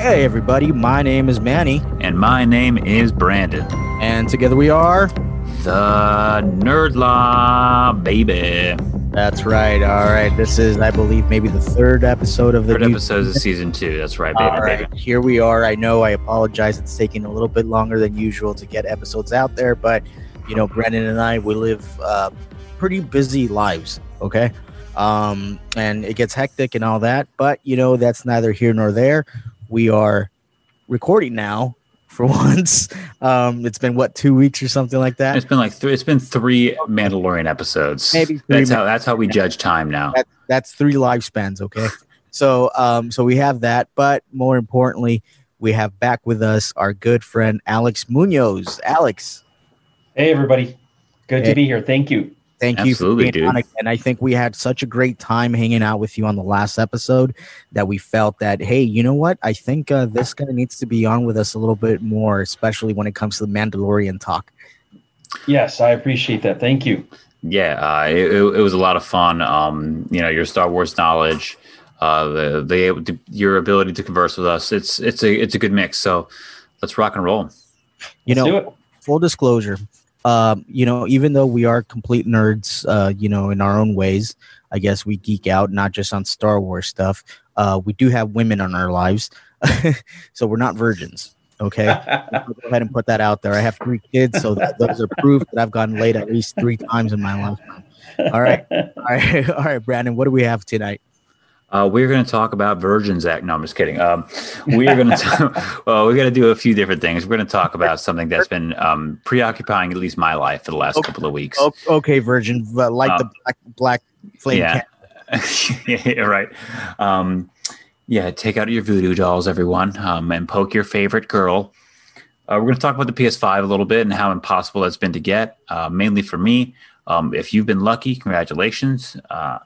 Hey, everybody, my name is Manny, And my name is Brandon. and together we are. The Nerd Law, baby. That's right. All right. This is, I believe, maybe the third episode of the Third episode of season two. That's right, baby, All right, baby. here we are. I know I apologize. It's taking a little bit longer than usual to get episodes out there, but you know, Brandon and I, we live uh, pretty busy lives. Okay. Um, and it gets hectic and all that, but you know, that's neither here nor there. We are recording now for once. Um, it's been what, two weeks or something like that? It's been like three. It's been three Mandalorian episodes. Maybe three that's how that's how we judge time now. that, that's three lifespans okay so um so we have that but more importantly we have back with us our good friend alex munoz alex Hey, everybody. Good Hey. to be here. Thank you. Thank Absolutely, you for being dude. on again i think we had such a great time hanging out with you on the last episode that we felt that hey you know what i think uh, this guy needs to be on with us a little bit more especially when it comes to the mandalorian talk Yes, I appreciate that. Thank you. Yeah, uh, it, it, it was a lot of fun. Um, you know, your Star Wars knowledge, uh, the the your ability to converse with us. It's it's a it's a good mix. So let's rock and roll. you Let's know do it. full disclosure um you know even though we are complete nerds uh you know in our own ways i guess we geek out not just on star wars stuff. Uh we do have women on our lives. So we're not virgins okay? I'll go ahead and put that out there. I have three kids so that, those are proof that i've gotten laid at least three times in my life all right. All right. All right brandon what do we have tonight Uh, we're going to talk about Virgins Act. No, I'm just kidding. Um, we're going to well, we're going to do a few different things. We're going to talk about something that's been um, preoccupying at least my life for the last Okay. couple of weeks. Okay virgin but like the Um, black black flame yeah. yeah, right. Um, yeah, take out your voodoo dolls, everyone, um, and poke your favorite girl. Uh, we're going to talk about the PS5 a little bit and how impossible it's been to get, uh, mainly for me. Um, if you've been lucky, congratulations. Uh,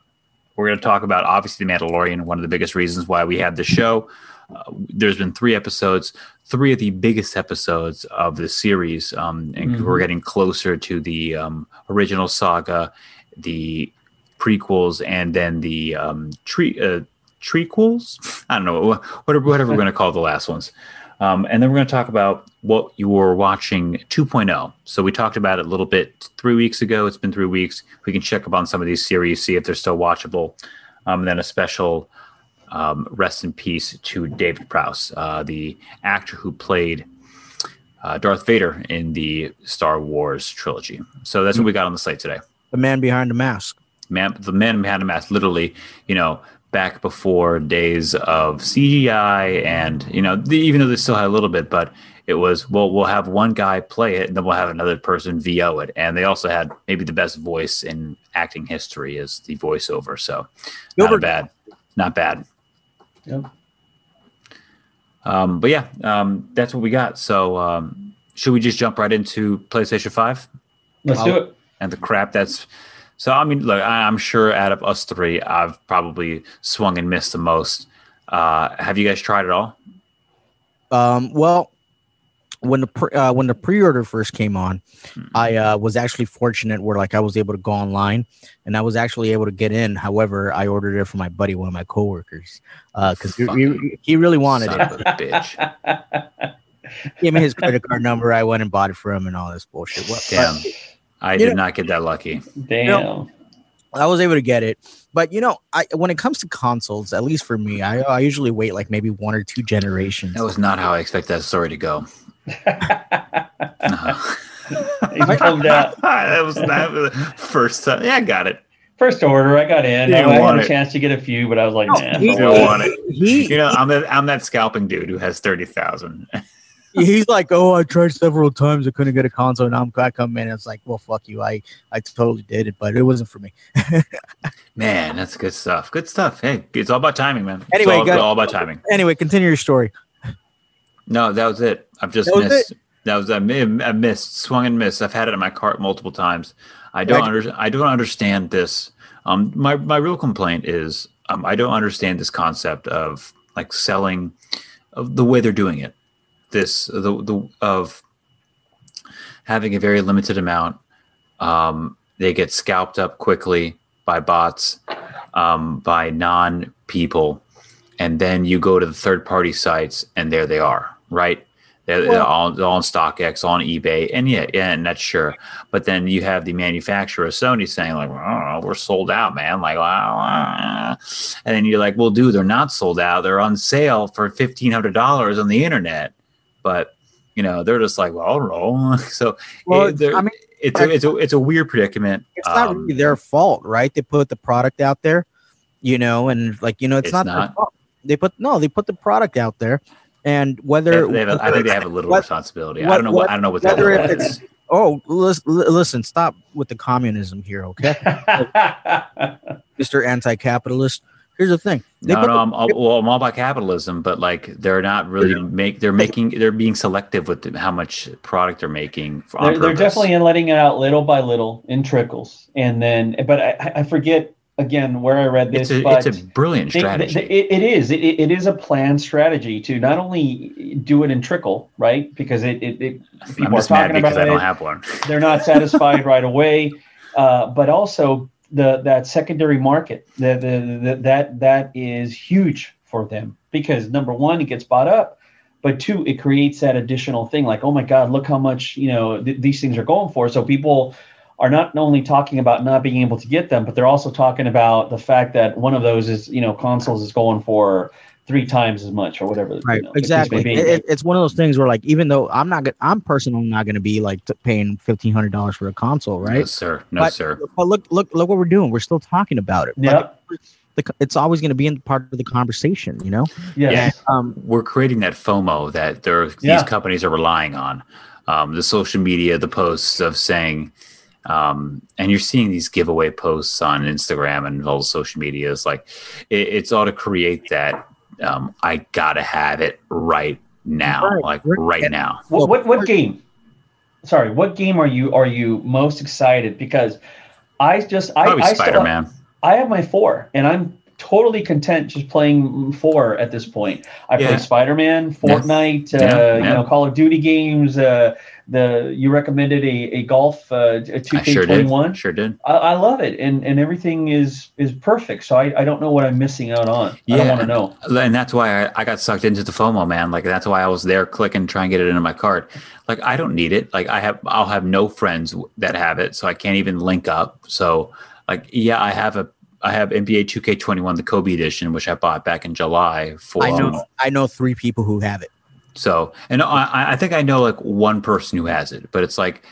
we're going to talk about obviously The Mandalorian, one of the biggest reasons why we have the show. Uh, there's been three episodes, three of the biggest episodes of the series, um, and Mhm. we're getting closer to the um, original saga, the prequels, and then the um, tre- uh, trequels. I don't know whatever whatever we're going to call the last ones. Um, and then we're going to talk about what you were watching 2.0. So we talked about it a little bit three weeks ago. It's been three weeks. We can check up on some of these series, see if they're still watchable. Um, and then a special um, rest in peace to David Prowse, uh, the actor who played uh, Darth Vader in the Star Wars trilogy. So that's what we got on the slate today the man behind the mask man, the man behind the mask, literally, you know, back before days of CGI, and you know, the, even though they still had a little bit, but it was well, we'll have one guy play it, and then we'll have another person VO it, and they also had maybe the best voice in acting history as the voiceover, so not a bad, not bad. Yep. Um, but yeah, um, that's what we got. So, um, should we just jump right into PlayStation Five? Let's do it. and the crap that's so i mean look I, i'm sure out of us three i've probably swung and missed the most uh have you guys tried it all Um, well, when the pre- uh, when the pre-order first came on, Hmm. I uh, was actually fortunate where like I was able to go online and I was actually able to get in. However, I ordered it for my buddy, one of my coworkers, because he, he, he really wanted it. bitch He gave me his credit card number. I went and bought it for him and all this bullshit. What? damn i You did know- not get that lucky Damn. I was able to get it, but you know, I when it comes to consoles, at least for me, I, I usually wait like maybe one or two generations. that was not how i expect that story to go Uh-huh. He's bummed out. that was that was the first time yeah i got it First order, I got in. I didn't had want a it. chance to get a few, but I was like, No, nah. he- you don't want it He you know i'm that i'm that scalping dude who has 30000 he's like, oh, I tried several times, I couldn't get a console. Now I'm I come in, it's like, well, fuck you, I I totally did it, but it wasn't for me. man that's good stuff good stuff hey it's all about timing man it's Anyway, all, guys- all about timing Anyway, continue your story. No, that was it. I've just That was missed. That was I mi- I missed, swung and missed. I've had it in my cart multiple times. I don't Right. under, I don't understand this. Um, my my real complaint is um, I don't understand this concept of like selling, of the way they're doing it. This the the of having a very limited amount. Um, they get scalped up quickly by bots, um, by non people, and then you go to the third party sites, and there they are, right? They're, they're all, they're all on StockX, on eBay, and yeah, yeah, and that's sure. But then you have the manufacturer, Sony, saying like, oh, "We're sold out, man!" Like, wow. and then you're like, "Well, dude, they're not sold out. They're on sale for fifteen hundred dollars on the internet." But you know, they're just like, "Well, no." So Well, it- I mean, it's a, it's a it's a weird predicament. it's not Um, really their fault, right? They put the product out there, you know, and like you know, it's, It's not, their not. fault. They put no, they put the product out there, and they whether have- they have I think they have a little what- responsibility. I don't know. What, what- I don't know what that it's- oh, lis- li- listen, stop with the communism here, okay, Mister Anti-capitalist. Here's the thing. They No, no, the- I'm all, well, I'm all about capitalism, but like they're not really make. They're making. They're being selective with the, how much product they're making. For, they're, they're purpose. definitely letting it out little by little in trickles, and then. But I, I forget again where I read this. It's a, but it's a brilliant they- they- strategy. it, it is. It, it is a planned strategy to not only do it in trickle, right? Because it, it, it I'm people are just mad talking because about I don't it. have one. they're not satisfied right away, uh, but also the that secondary market the, that that is huge for them because number one it gets bought up but two it creates that additional thing like oh my god look how much you know th- these things are going for. So people are not only talking about not being able to get them but they're also talking about the fact that one of those is you know consoles is going for three times as much or whatever right you know, exactly. It- it- it's one of those things where like even though i'm not gonna i'm personally not gonna be like t- paying $1500 for a console Right. No, sir. No, But- sir. but look look look what we're doing we're still talking about it Like, the, it's always going to be in part of the conversation you know yes. um We're creating that FOMO that there these Yeah. companies are relying on. Um, the social media, the posts of saying, um, and you're seeing these giveaway posts on Instagram and all the social medias. Like it, it's all to create that. Um, I gotta have it right now, Right. like Right. right now. What, what what game? Sorry, what game are you are you most excited? Because I just I Probably I, Spider Man. I have my four, and I'm totally content just playing four at this point. I Yeah. play Spider Man, Fortnite, Yeah, uh, yeah. you know, Call of Duty games. Uh, the you recommended a, a golf uh, two I K sure twenty did. one. Sure did. I, I love it, and and everything is is perfect. So I, I don't know what I'm missing out on. Yeah, I don't want to know. and that's why I, I got sucked into the FOMO, man. Like that's why I was there clicking, trying to get it into my cart. Like I don't need it. Like I have, I'll have no friends that have it, so I can't even link up. So, like, yeah, I have a, I have NBA 2K21, the Kobe edition, which I bought back in July for. i know um, i know three people who have it So, and I, I think I know like one person who has it, but it's like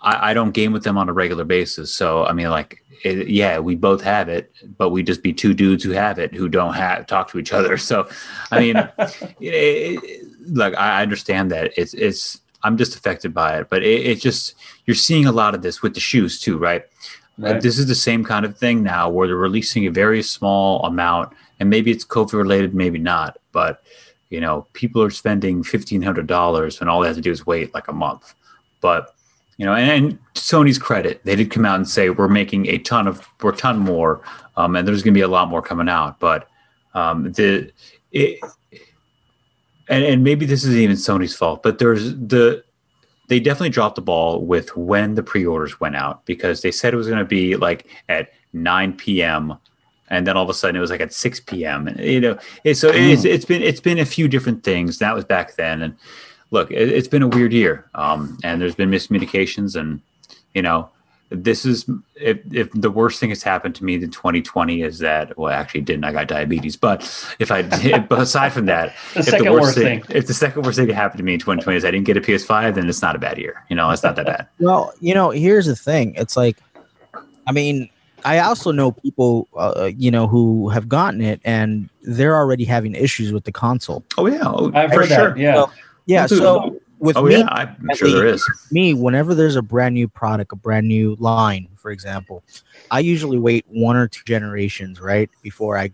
I, I don't game with them on a regular basis. So, I mean, like, it, yeah, we both have it, but we just be two dudes who have it who don't have talk to each other. So, I mean, it, it, like I understand that it's it's I'm just affected by it, but it, it's just you're seeing a lot of this with the shoes too, right? Right. This is the same kind of thing now where they're releasing a very small amount, and maybe it's COVID related, maybe not, but you know, people are spending fifteen hundred dollars when all they have to do is wait like a month. But you know, and, and to Sony's credit, they did come out and say we're making a ton of we're a ton more, um, and there's going to be a lot more coming out. But um, the it, and and maybe this isn't even Sony's fault, but there's the they definitely dropped the ball with when the pre-orders went out because they said it was going to be like at 9 p.m. and then all of a sudden it was like at 6 p.m. and you know it, so it's it's been it's been a few different things that was back then and look it, it's been a weird year um, and there's been miscommunications and you know this is if, if the worst thing that's happened to me in 2020 is that well actually didn't I got diabetes but if I did but aside from that The if the worst worst thing. if the second worst thing that happened to me in 2020 is I didn't get a PS5 then it's not a bad year you know it's not that bad Well, you know, here's the thing. It's like, I mean, I also know people, uh, you know, who have gotten it and they're already having issues with the console. oh yeah oh, I've for heard sure. that. Yeah. Well, Yeah. Dude, So with oh me, yeah I'm sure there is me, whenever there's a brand new product, a brand new line, for example, I usually wait one or two generations, right, before I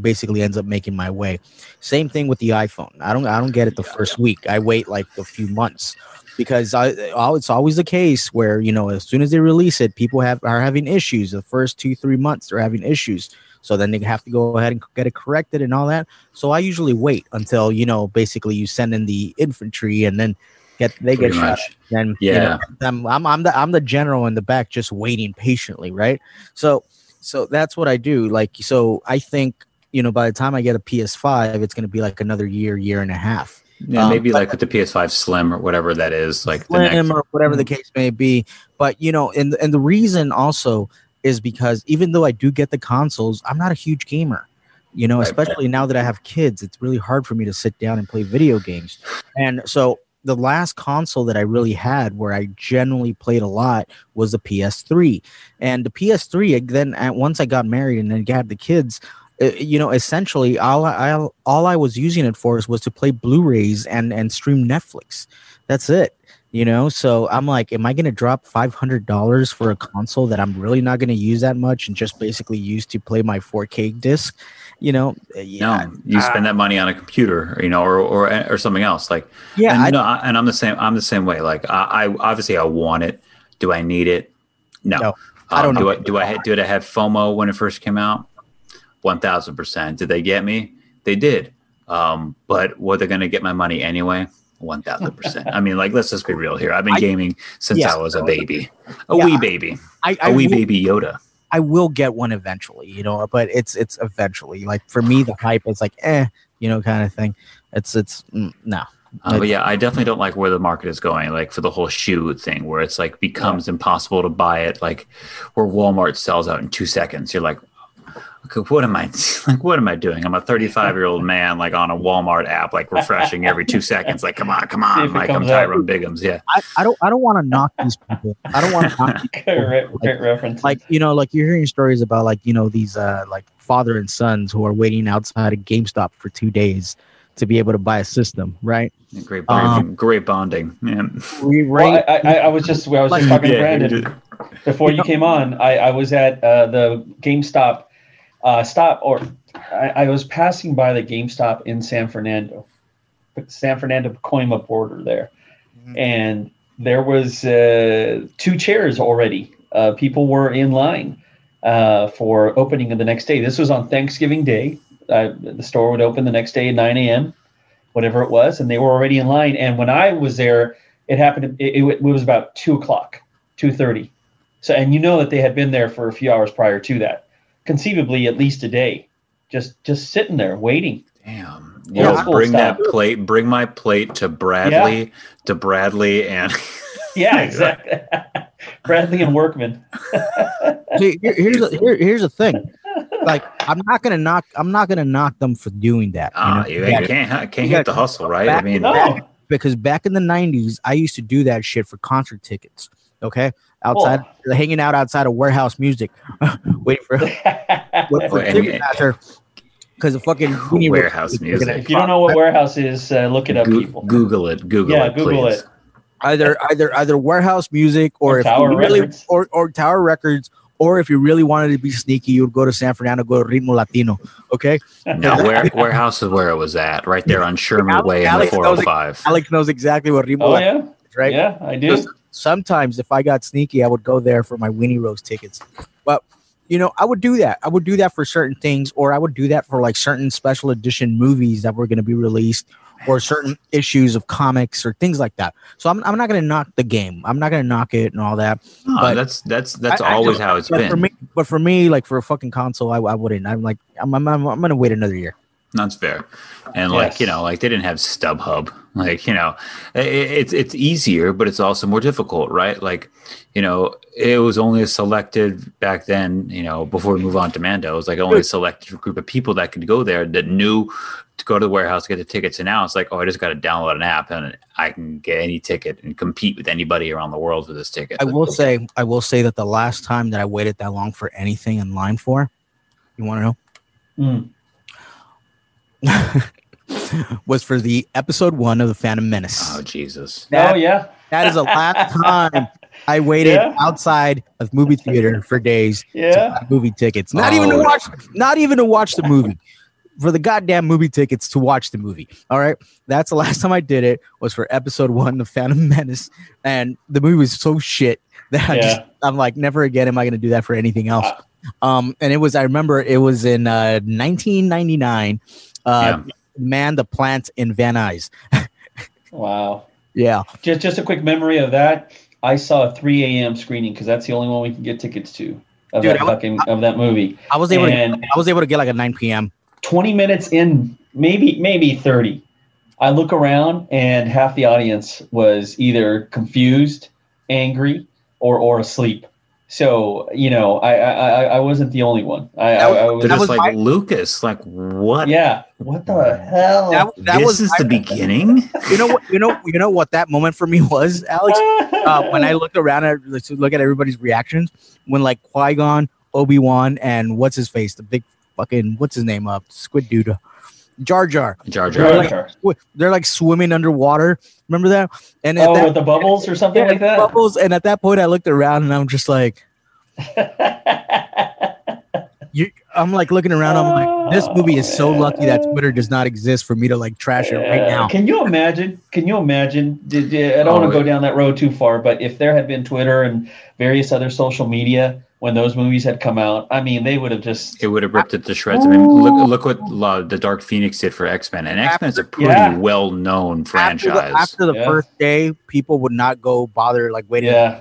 basically ends up making my way. Same thing with the iPhone. I don't, I don't get it the first week. I wait like a few months because I, it's always the case where you know as soon as they release it, people have are having issues. The first two, three months, they're having issues. So then they have to go ahead and get it corrected and all that. So I usually wait until you know basically you send in the infantry and then get they Pretty get shot much. then you Yeah. know, I'm, I'm I'm the I'm the general in the back just waiting patiently, right? So so that's what I do. Like so I think you know, by the time I get a PS5, it's going to be like another year, year and a half. Yeah, Um, maybe but- like with the PS5 Slim or whatever that is, like the Slim next. or whatever the case may be. But you know, and and the reason also is because even though I do get the consoles, I'm not a huge gamer. You know, especially now that I have kids, it's really hard for me to sit down and play video games. And so the last console that I really had where I generally played a lot was the PS3. And the PS3 then at, once I got married and then got the kids, uh, you know, essentially all I all, all I was using it for was to play Blu-rays and and stream Netflix. That's it. You know, so I'm like, am I going to drop five hundred dollars for a console that I'm really not going to use that much and just basically use to play my 4K disc? You know, Uh, yeah, No, you spend that money on a computer, you know, or or or something else. Like, yeah, and, I, you know, I, and I'm the same. I'm the same way. Like, I, I obviously I want it. Do I need it? No. No, I Um, don't do. I do I did I have FOMO when it first came out? One thousand percent. Did they get me? They did. Um, but were they going to get my money anyway? One thousand percent. I mean, like, let's just be real here. I've been I- gaming since Yes. I was a baby, a Yeah, wee baby, I, a I wee will- baby Yoda. I will get one eventually, you know, but it's it's eventually. Like for me, the hype is like, eh, you know, kind of thing. It's it's mm, no. Uh, but yeah, I definitely don't like where the market is going. Like for the whole shoe thing, where it's like becomes impossible to buy it. Like where Walmart sells out in two seconds. You're like, okay, what am I like? What am I doing? I'm a 35 year old man, like on a Walmart app, like refreshing every two seconds. Like, come on, come on! it Like I'm comes out. Tyrone Biggums. Yeah, I, I don't I don't want to knock these people. I don't want to knock. Great, great reference. like you know like you're hearing stories about like you know these uh like father and sons who are waiting outside of GameStop for two days to be able to buy a system, right? great bonding. Um, great bonding. Yeah. We Well. I, I, I was just I was Like- just talking to Yeah, Brandon before you came on. I, I was at uh, the GameStop uh, stop, or I, I was passing by the GameStop in San Fernando, San Fernando Coima border there, Mhm. and there was uh, two chairs already. Uh, people were in line uh, for opening of the next day. This was on Thanksgiving Day. Uh, the store would open the next day at 9 a.m., whatever it was, and they were already in line. And when I was there, it happened. It, it, it was about two o'clock, two thirty. So, and you know that they had been there for a few hours prior to that, conceivably at least a day, just just sitting there waiting. Damn. Yeah, Yo, old school bring that plate. Bring my plate to Bradley. To Bradley and. Yeah, exactly. Bradley and Workman. See, here- here's a, here, here's the thing. Like I'm not gonna knock I'm not gonna knock them for doing that. you Ah, know? you, Yeah, you can't can't You hit the hustle, right? I mean, No, because back in the 90s, I used to do that shit for concert tickets. Okay, outside hanging out outside of warehouse music, waiting for waiting for Oh, and- because the fucking Beanie Warehouse Road- music. if you don't know what warehouse is, uh, look it up, Goo- people. Google it. Google Yeah, it, Google please. it. either either either warehouse music or, Or if Tower you really Records. or, or Tower Records or if you really wanted to be sneaky, you would go to San Fernando, go to Ritmo Latino. Okay, No, where, warehouse is where it was at, right there on Sherman Alex- Way in the Alex knows 405. Alex knows exactly what Ritmo Oh Latino yeah, is, right? yeah, I do. Just- sometimes if I got sneaky, I would go there for my Winnie Rose tickets. But you know, I would do that. I would do that for certain things, or I would do that for like certain special edition movies that were going to be released, or certain issues of comics or things like that. So I'm, I'm not going to knock the game. I'm not going to knock it and all that. No, but- that's that's that's I- I always just- how it's But been. for me, but for me, like for a fucking console, I, I wouldn't. I'm like, I'm, I'm, I'm, I'm going to wait another year. That's fair. And like Yes. you know, like they didn't have StubHub. Like you know, i- i it's it's easier, but it's also more difficult, right? Like you know, it was only a selected back then. You know, before we move on to Mando, it was like only a selected group of people that could go there that knew to go to the warehouse to get the tickets. And now it's like, oh, I just got to download an app and I can get any ticket and compete with anybody around the world for this ticket. I will say, I will say that the last time that I waited that long for anything in line for, you want to know? Mm. was for the episode one of the Phantom Menace. Oh Jesus! That- oh yeah, That is the last time I waited Yeah. outside of movie theater for days to yeah. buy movie tickets. Not even to Oh. watch, not even to watch the movie. For the goddamn movie tickets to watch the movie. All right. That's the last time I did it was for episode one of Phantom Menace. And the movie was so shit that I just, I'm like, never again am I gonna do that for anything else. Um, and it was I remember it was in uh 1999. Uh Mann the Plant in Van Nuys. Wow. Yeah. Just just a quick memory of that. I saw a 3 a.m. screening because that's the only one we can get tickets to of Dude, that was- fucking of that movie. I was able to And I was able to get like a 9 p.m. 20 minutes in, maybe maybe 30, I look around and half the audience was either confused, angry, or or asleep. So you know, I I, I wasn't the only one. I, I, I was, They're just was like my- Lucas. Like what? yeah. What the hell? That, that this was is my- the beginning. you know what you know you know what that moment for me was, Alex. Uh, when I looked around at let's look at everybody's reactions when like Qui Gon, Obi Wan, and what's his face, the big fucking what's his name up, Squid Dude, Jar Jar. Jar Jar Jar. Jar. Swi- They're like swimming underwater. Remember that? And at oh, that, with the bubbles or something yeah, like that. bubbles. And at that point, I looked around and I'm just like, you. I'm like looking around. I'm like, this movie is so lucky that Twitter does not exist for me to like trash it right now. Can you imagine? Can you imagine? Did, did- I don't Oh, want to go down that road too far, but if there had been Twitter and various other social media when those movies had come out, I mean, they would have just It would have ripped it to shreds. I mean, look look what uh, the Dark Phoenix did for X Men, and X Men is a pretty Yeah. well known After the, franchise. after the Yeah. first day, people would not go bother like waiting. yeah,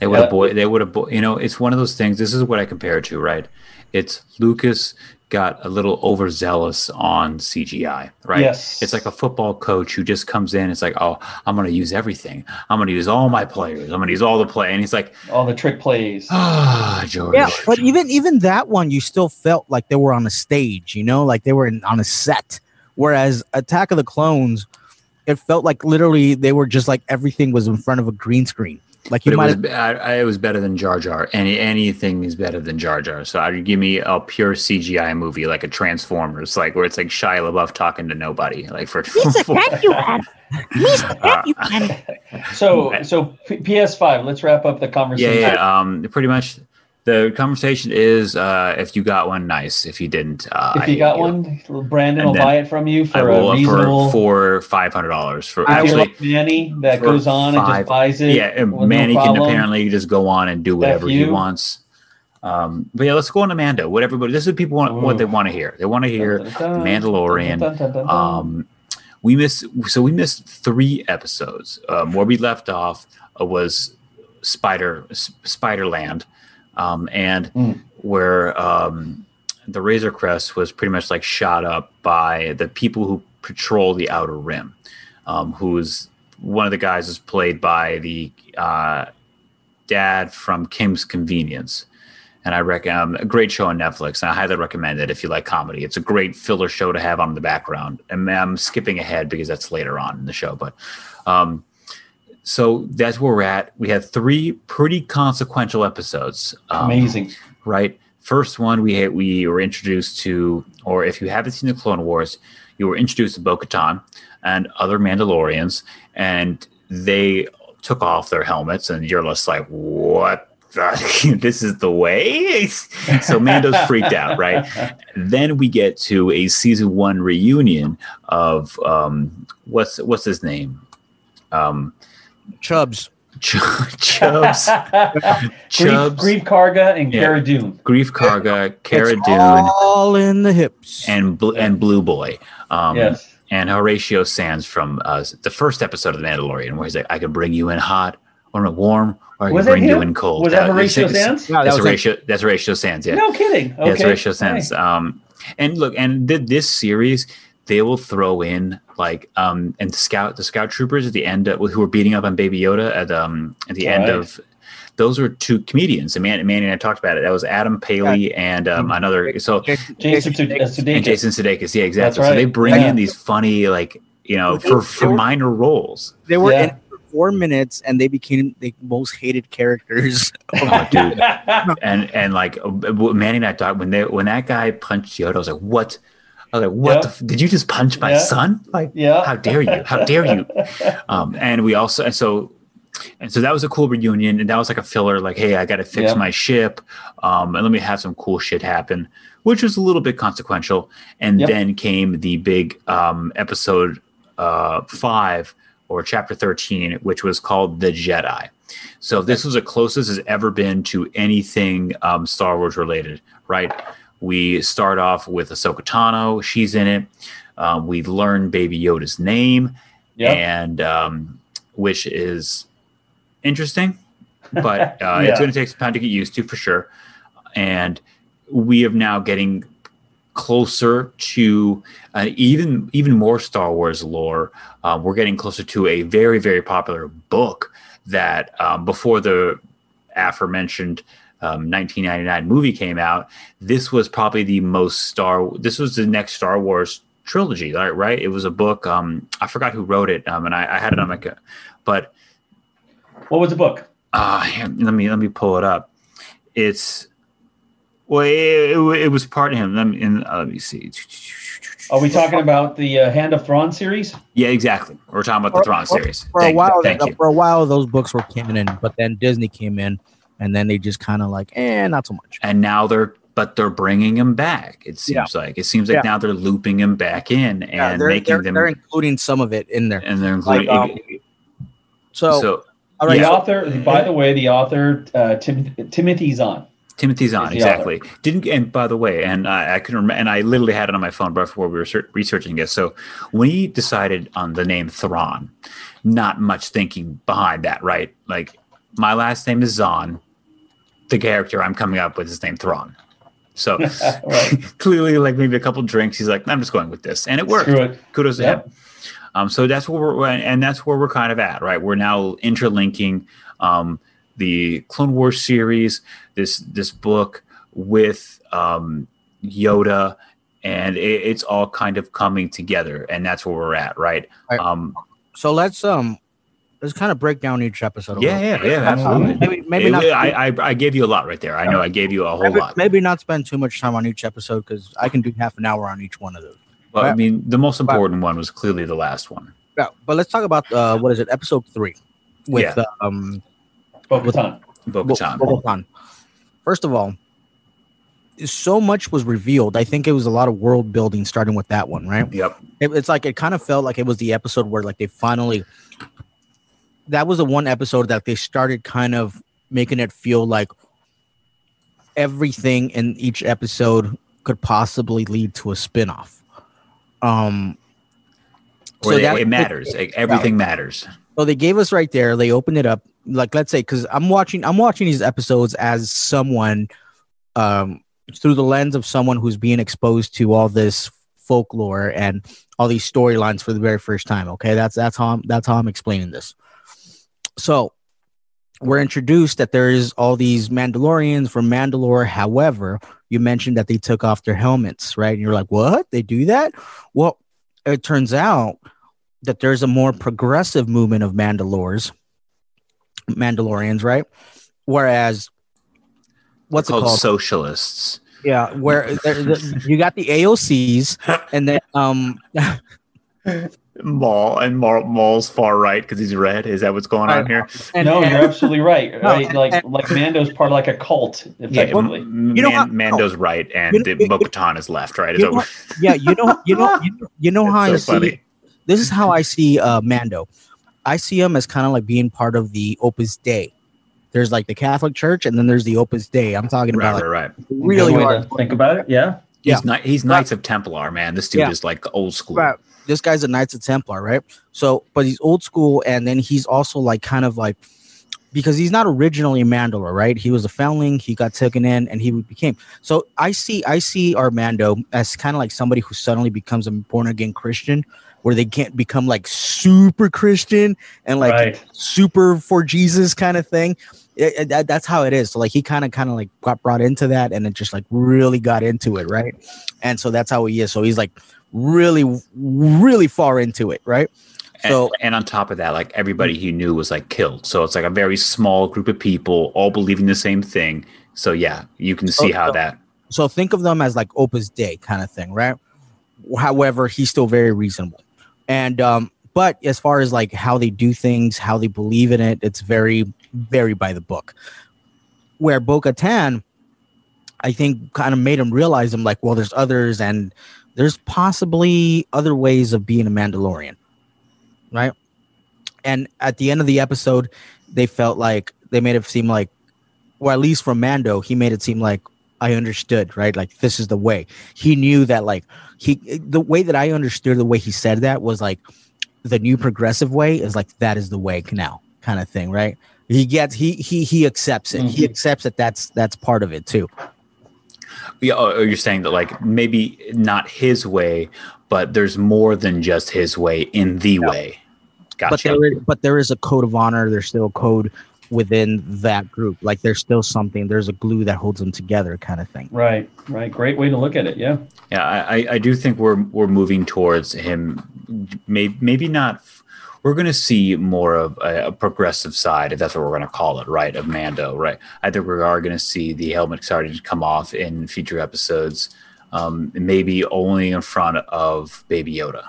They would have boy. They would have. Bo- you know, it's one of those things. This is what I compare it to, right? It's Lucas got a little overzealous on CGI, right? Yes. It's like a football coach who just comes in. It's like, oh, I'm going to use everything. I'm going to use all my players. I'm going to use all the play, and he's like, all the trick plays. ah, George. Yeah, but even even that one, you still felt like they were on a stage, you know, like they were in, on a set. Whereas Attack of the Clones, it felt like literally they were just like everything was in front of a green screen. Like But you it might was, have, I, I, it was better than Jar Jar. Any anything is better than Jar Jar. So I'd give me a pure CGI movie like a Transformers, like where it's like Shia LaBeouf talking to nobody, like for. for thank you, Adam. Lisa, thank you, So, so P- PS5. Let's wrap up the yeah, conversation. yeah. Um, pretty much, the conversation is uh, if you got one, nice. If you didn't, uh, If you got one, Brandon And will buy it from you for will a reasonable. for for five hundred dollars for I actually. love Manny that goes on and five- just buys it. Yeah, and with no Manny can apparently just go on and do whatever he wants. Um, but yeah, let's go on to Mando. What everybody, this is what people want, what they want to hear. They want to hear Dun, dun, dun, Mandalorian. Um, we missed, so we missed three episodes. Um, where we left off uh, was Spider Spider Land, um, and Mm. where um, the Razor Crest was pretty much like shot up by the people who patrol the Outer Rim. Um, who's one of the guys is played by the uh, dad from Kim's Convenience. And I reckon um, a great show on Netflix, and I highly recommend it if you like comedy. It's a great filler show to have on in the background. And I'm skipping ahead because that's later on in the show, but um, so that's where we're at. We had three pretty consequential episodes. Um, Amazing. right? First one, we had, we were introduced to, or if you haven't seen the Clone Wars, you were introduced to Bo-Katan and other Mandalorians, and they took off their helmets, and you're just like, what? the- this is the way. so Mando's freaked out, right? Then we get to a season one reunion of um, what's what's his name? Um, Chubs. Ch- Chubbs, Greef, Chubbs, Greef Karga and Yeah. Cara Dune. Greef Karga, Cara It's Dune, all in the hips. and Bl- and Blue Boy. Um, yes. and Horatio Sanz from uh, the first episode of The Mandalorian, where he's like, "I can bring you in hot or warm, or I can Was that bring you in cold." Was that Uh, Horatio it's- Sanz? Yeah, that That's was Horatio. That's Horatio Sanz. Yeah, No kidding. Okay. yeah, it's Horatio Sanz. Hey. Um, and look, and th- this series, they will throw in like um, and scout the scout troopers at the end of, who were beating up on Baby Yoda at um at the end Right. of. Those were two comedians. And Man, Manny and I talked about it. That was Adam Pally and um, another. So Jason, Jason Sud- uh, and Sudeikis. Jason Sudeikis. Yeah, exactly. That's So they bring Yeah. in these funny, like you know, They- for, they for were- minor roles. they were Yeah. in for four minutes and they became the most hated characters. Oh, dude. And and like uh, Manny and I talked when they when that guy punched Yoda, I was like, what? I was like, what? The f- did you just punch my Yeah. son? Like, yeah. how dare you? How dare you? Um, and we also and so and so that was a cool reunion, and that was like a filler. Like, hey, I got to fix my ship, um, and let me have some cool shit happen, which was a little bit consequential. And Yep. then came the big um, episode uh, five or chapter thirteen, which was called the Jedi. So this was the closest it's ever been to anything um, Star Wars related, right? We start off with Ahsoka Tano. She's in it. Um, we learn Baby Yoda's name, Yeah. and um, which is interesting, but uh, Yeah. it's going to take some time to get used to for sure. And we are now getting closer to uh, even even more Star Wars lore. Uh, we're getting closer to a very very popular book that um, before the aforementioned um, 1999 movie came out, this was probably the most Star. This was the next Star Wars trilogy, right? Right? It was a book. Um, I forgot who wrote it, um, and I, I had it on my, but what was the book? Uh, let me let me pull it up. It's well, it, it, it was part of him. Let me, and, uh, let me see. Are we talking about the uh, Hand of Thrawn series? Yeah, exactly. We're talking about the Thrawn series. For thank, a while, thank you. for a while, those books were canon, but then Disney came in, and then they just kind of like, eh, not so much. And now they're, but they're bringing him back. It seems yeah. like it seems like yeah. now they're looping him back in and yeah, they're, making they're, them. They're including some of it in there, and they're including. Like, um, so, so all right. The author, by the way, the author uh, Tim, Timothy Zahn. Timothy Zahn, exactly. Author. Didn't and by the way, and I, I couldn't remember, and I literally had it on my phone before we were researching it. So when he decided on the name Thrawn, not much thinking behind that, right? Like my last name is Zahn. The character I'm coming up with is named Thrawn. So clearly, like maybe a couple drinks, he's like, I'm just going with this, and it worked. It. Kudos to yep. him. Um, so that's where we're and that's where we're kind of at, right? We're now interlinking um, the Clone Wars series, this this book with um, Yoda, and it, it's all kind of coming together, and that's where we're at, right? right. Um, so let's um let's kind of break down each episode. Yeah, yeah, yeah, absolutely. maybe maybe not. I, I, I gave you a lot right there. I know I gave you a whole maybe, lot. Maybe not spend too much time on each episode because I can do half an hour on each one of those. Well, I mean, the most important but, one was clearly the last one. Yeah, but let's talk about uh, what is it, episode three, with yeah. um, Bo-Katan. Bo-Katan. Bo-Katan. First of all, so much was revealed. I think it was a lot of world building starting with that one, right? Yep. It, it's like it kind of felt like it was the episode where like they finally. That was the one episode that they started kind of making it feel like everything in each episode could possibly lead to a spinoff. Um, so they, that, it matters. It, Everything yeah. matters. So they gave us right there. They opened it up. Like let's say, because I'm watching, I'm watching these episodes as someone, um, through the lens of someone who's being exposed to all this folklore and all these storylines for the very first time. Okay, that's that's how I'm, that's how I'm explaining this. So we're introduced that there is all these Mandalorians from Mandalore. However, you mentioned that they took off their helmets, right? And you're like, what? They do that? Well, it turns out that there's a more progressive movement of Mandalores, Mandalorians, right? Whereas, what's They're it called? Socialists. Yeah, where you got the AOCs, and then um, Maul and Maul, Maul's far right because he's red. Is that what's going on here? And, no, and, you're absolutely right. Right, and, like like Mando's part of like a cult, effectively. Yeah, Man, you know how, Mando's right, and you know, Bo-Katan is left. Right? You know, yeah, you know, you know, you know, you know how so I funny. see. This is how I see uh, Mando. I see him as kind of like being part of the Opus Dei. There's like the Catholic Church, and then there's the Opus Dei. I'm talking right, about right, like, right. Really hard. Think about it. Yeah. He's, yeah. he's Knights of Templar, man. This dude yeah. is like old school. Right this guy's a Knights of Templar, right? So, but he's old school, and then he's also like kind of like because he's not originally a Mandalore, right? He was a foundling, he got taken in, and he became. So I see, I see Armando as kind of like somebody who suddenly becomes a born again Christian, where they can't become like super Christian and like right. super for Jesus kind of thing. It, it, that, that's how it is. So like he kind of kind of like got brought into that, and it just like really got into it, right? And so that's how he is. So he's like really, really far into it, right? So and, and, on top of that, like everybody he knew was like killed. So it's like a very small group of people all believing the same thing. So yeah, you can see so, how that. So think of them as like Opus Dei kind of thing, right? However, he's still very reasonable, and um, but as far as like how they do things, how they believe in it, it's very, very by the book. Where Bo Katan, I think, kind of made him realize him like, well, there's others, and there's possibly other ways of being a Mandalorian, right? And at the end of the episode, they felt like they made it seem like, or at least from Mando, he made it seem like I understood, right? Like this is the way. He knew that, like he, the way that I understood the way he said that was like the new progressive way is like that is the way now, kind of thing, right? He gets he he he accepts it. Mm-hmm. He accepts that that's that's part of it too. Yeah, oh, oh, you're saying that like maybe not his way, but there's more than just his way in the Yeah. way. Gotcha. But there, is, but there is a code of honor. There's still a code within that group. Like there's still something. There's a glue that holds them together, kind of thing. Right, right. Great way to look at it. Yeah. Yeah, I, I- I do think we're we're moving towards him. Maybe maybe not. We're going to see more of a, a progressive side, if that's what we're going to call it, right? Of Mando, right? I think we are going to see the helmet starting to come off in future episodes, um, maybe only in front of Baby Yoda,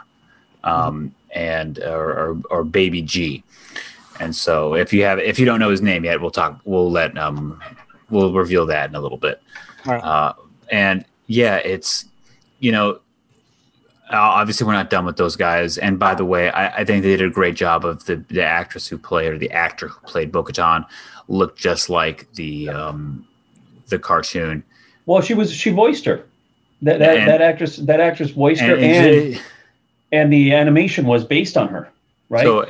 um, and or, or or Baby G. And so, if you have if you don't know his name yet, we'll talk. We'll let um we'll reveal that in a little bit. Right. Uh, and yeah, it's you know obviously we're not done with those guys. And by the way, I, I think they did a great job of the the actress who played or the actor who played Bo-Katan looked just like the um the cartoon. Well, she was she voiced her. That that, And- that actress that actress voiced her, And, and and and the animation was based on her. Right. so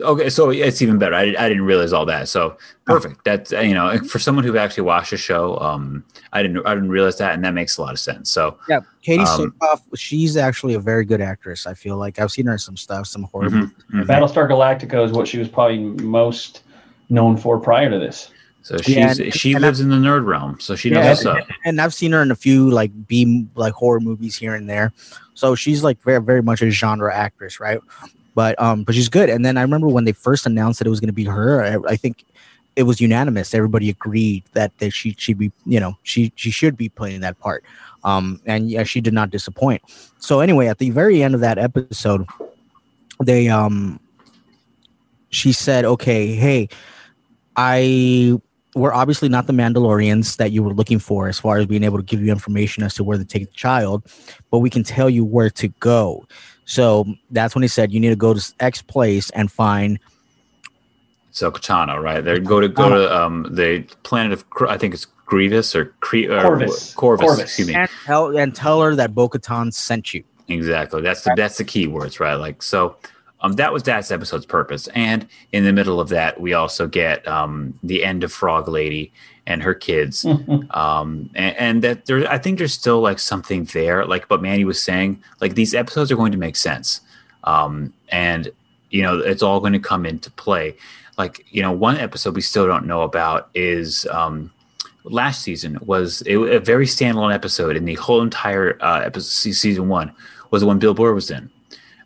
okay, so it's even better. I, I didn't realize all that. So perfect. That's uh, you know for someone who actually watched the show, um, I didn't I didn't realize that, and that makes a lot of sense. So Yeah, Katee Um, Sackhoff, she's actually a very good actress. I feel like I've seen her in some stuff, some horror. mhm, movies. mhm. Battlestar Galactica is what she was probably most known for prior to this. so she's Yeah, and- she and lives in the nerd realm, so she knows Yeah. what's up. and I've seen her in a few like B like horror movies here and there. So she's like very very much a genre actress, right? But um, but she's good. And then I remember when they first announced that it was going to be her. I, I think it was unanimous. Everybody agreed that that she she be you know she she should be playing that part. Um, and yeah, she did not disappoint. So anyway, at the very end of that episode, they um, she said, "Okay, hey, I we're obviously not the Mandalorians that you were looking for as far as being able to give you information as to where to take the child, but we can tell you where to go. So that's when he said you need to go to X place and find So Katana, right? They go to go to um the planet of I think it's Grievous or Cre- or Corvus. Corvus, Corvus. excuse me. and tell and tell her that Bo-Katan sent you. Exactly. That's the that's the key words, right? Like so. Um, that was that episode's purpose, and in the middle of that, we also get um, the end of Frog Lady and her kids, um, and, and that there. I think there's still like something there, like what Manny was saying. Like these episodes are going to make sense, um, and you know it's all going to come into play. Like you know, one episode we still don't know about is um, last season was a, a very standalone episode in the whole entire uh, episode season one was the one Bill Burr was in,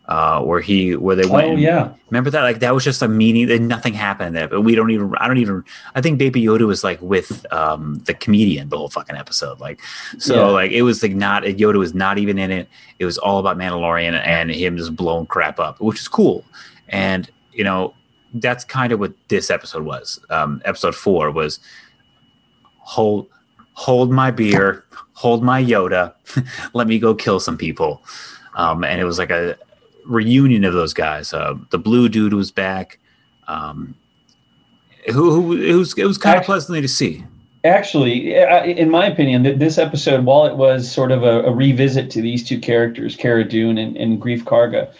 uh, where he where they went. Oh and- yeah. Remember that? Like that was just a meeting. That nothing happened there. But we don't even. I don't even. I think Baby Yoda was like with um, the comedian the whole fucking episode. Like so. Yeah. Like it was like not. Yoda was not even in it. It was all about Mandalorian and him just blowing crap up, which is cool. And you know that's kind of what this episode was. Um, episode four was hold hold my beer, hold my Yoda, let me go kill some people. Um, and it was like a reunion of those guys. Uh, the blue dude was back. Um, who, who it was it was kind of pleasantly to see. Actually, I- in my opinion, th- this episode, while it was sort of a, a revisit to these two characters, Cara Dune and, and Grief Karga,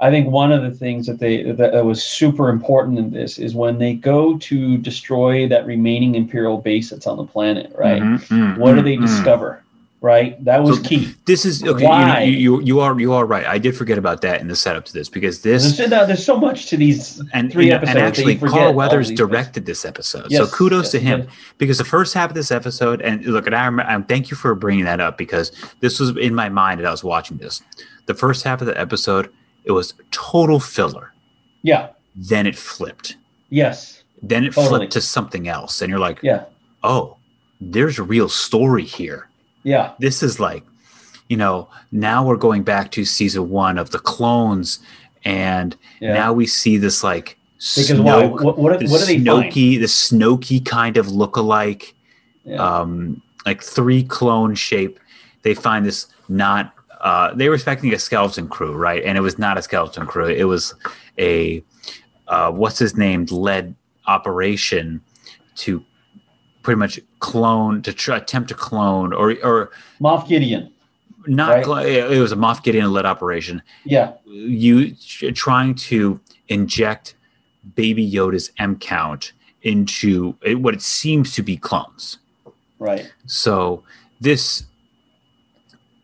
I think one of the things that they that, was super important in this is when they go to destroy that remaining Imperial base that's on the planet, right? Mhm, mm, What do they mm. discover? Right, that was So- key. This is okay. Why? You, you you are you are right. I did forget about that in the setup to this because this There's, no, there's so much to these and, three you know, episodes. and actually Carl Weathers directed this episode. Yes, so kudos yes, to him yes. because the first half of this episode and look and I rem- um, thank you for bringing that up because this was in my mind as I was watching this. The first half of the episode it was total filler. Yeah. Then it flipped. Yes. Then it Totally. flipped to something else and you're like, Yeah. "Oh, there's a real story here." Yeah. this is like you know now we're going back to season one of the clones and Yeah. now we see this like because? Snoke, What, what, the what do they find? The Snokey kind of look-alike, Yeah. um, like three clone shape. They find this not. Uh, they were expecting a skeleton crew, right? And it was not a skeleton crew. It was a uh, what's his name led operation to pretty much clone to try, attempt to clone or or Moff Gideon. not. Right. it was a Moff Gideon led operation Yeah. you trying to inject baby yoda's m count into eh, what it seems to be clones Right. so this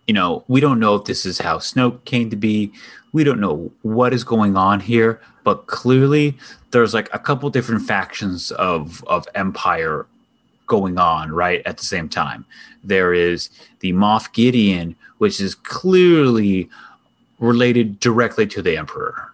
you know, we don't know if this is how Snoke came to be. We don't know what is going on here, but clearly there's like a couple different factions of of Empire going on right at the same time. There is the Moff Gideon, which is clearly related directly to the Emperor.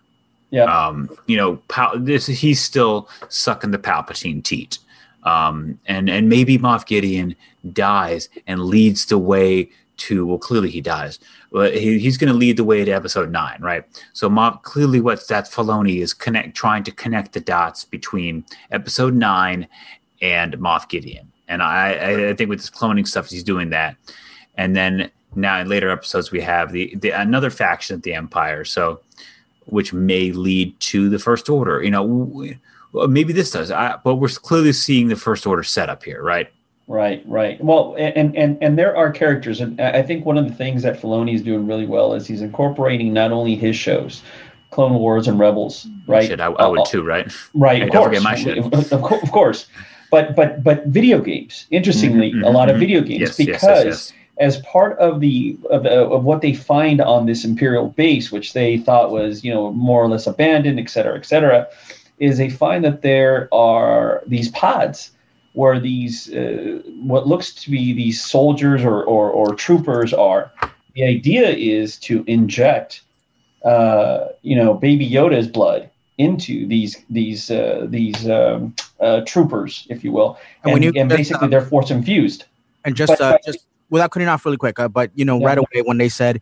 Yeah. Um, you know, Pal- this he's still sucking the Palpatine teat. Um, and and maybe Moff Gideon dies and leads the way to well, clearly he dies, but he, he's going to lead the way to Episode Nine, right? So Moff clearly what that Filoni is connect trying to connect the dots between Episode Nine and Moff Gideon, and I I, I think with this cloning stuff he's doing that, and then now in later episodes we have the, the another faction of the Empire, so which may lead to the First Order. You know. w- well, maybe this does, I, but we're clearly seeing the first order setup here, right? Right, right. Well, and and and there are characters, and I think one of the things that Filoni is doing really well is he's incorporating not only his shows, Clone Wars and Rebels, right? Shit, I, I would Uh, too, right? Right, Hey, of don't course, forget my shit. Of, of of course. But but but video games. Interestingly, Mhm, a lot of mhm. video games Yes, yes, yes, because yes. as part of the of, the, of what they find on this imperial base, which they thought was you know more or less abandoned, et cetera, et cetera, is they find that there are these pods where these uh, what looks to be these soldiers or, or or troopers are. The idea is to inject, uh, you know, Baby Yoda's blood into these these uh, these um, uh, troopers, if you will, And and, you- and just, basically uh, they're force infused. And just But- uh, just without cutting off really quick, uh, but you know, Yeah. right away when they said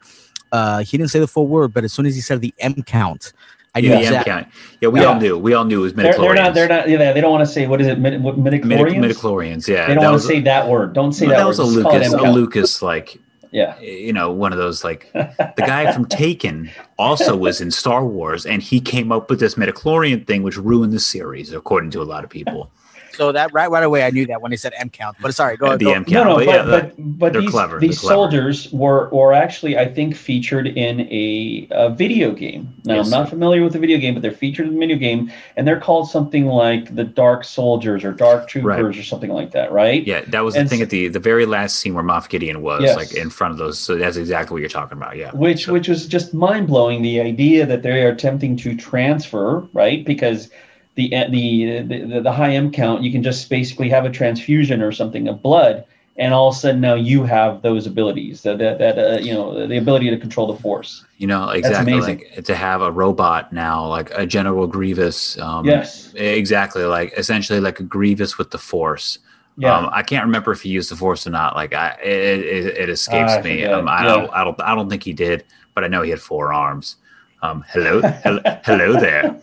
uh, he didn't say the full word, but as soon as he said the M count, I knew Yeah, the M exactly. count. Yeah, we Yeah. all knew. We all knew it was They're, they're not. They're not. Yeah, they don't want to say what is it? Mid, what, Midi- midichlorians? midichlorians. Yeah, they that don't want was to say that word. Don't say well, that, that was a word. Just call it Lucas. M A count. Lucas, like Yeah. Eh, you know, one of those like the guy from Taken also was in Star Wars, and he came up with this midichlorian thing, which ruined the series, according to a lot of people. So that right right away, I knew that when they said M count. But sorry, go ahead. the go. M count. no, but but yeah, but, but these, clever, these they're clever. soldiers were were actually, I think, featured in a, a video game. Now, Yes. I'm not familiar with the video game, but they're featured in the video game, and they're called something like the Dark Soldiers or Dark Troopers or something like that, right? yeah, that was the thing s- at the the very last scene where Moff Gideon was Yes. like in front of those. So that's exactly what you're talking about. Yeah, which So- which was just mind blowing. The idea that they are attempting to transfer, right? Because the the the, the high M count, you can just basically have a transfusion or something of blood, and all of a sudden now you have those abilities, that that, that uh, you know the ability to control the force. You know, exactly amazing. like to have a robot now, like a General Grievous. Um, Yes. exactly. Like essentially like a Grievous with the Force. Yeah. Um, I can't remember if he used the Force or not. Like I, it, it, it escapes I me. forget. Um, I Yeah. don't, I don't, I don't think he did, but I know he had four arms. Um, hello, hello, hello there.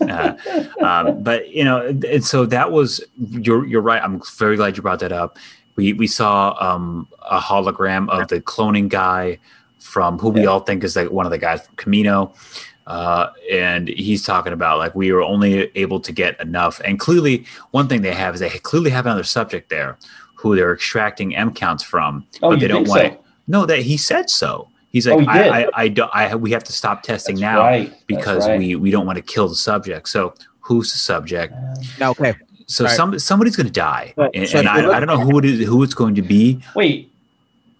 Uh, um, but you know, and so that was you're you're right. I'm very glad you brought that up. We we saw um, a hologram of the cloning guy from who we Yeah. all think is like one of the guys from Kamino. Uh, and he's talking about like we were only able to get enough. And clearly, one thing they have is they clearly have another subject there who they're extracting M counts from, oh, but you they don't want so? it. No, that he said so. He's like, Oh, he? I, I, I don't, I, we have to stop testing That's now right. Because right. we we don't want to kill the subject. So who's the subject? Uh, now, okay. So Right. some somebody's going to die, Right. and, So and I, look- I don't know who it is, who it's going to be. Wait.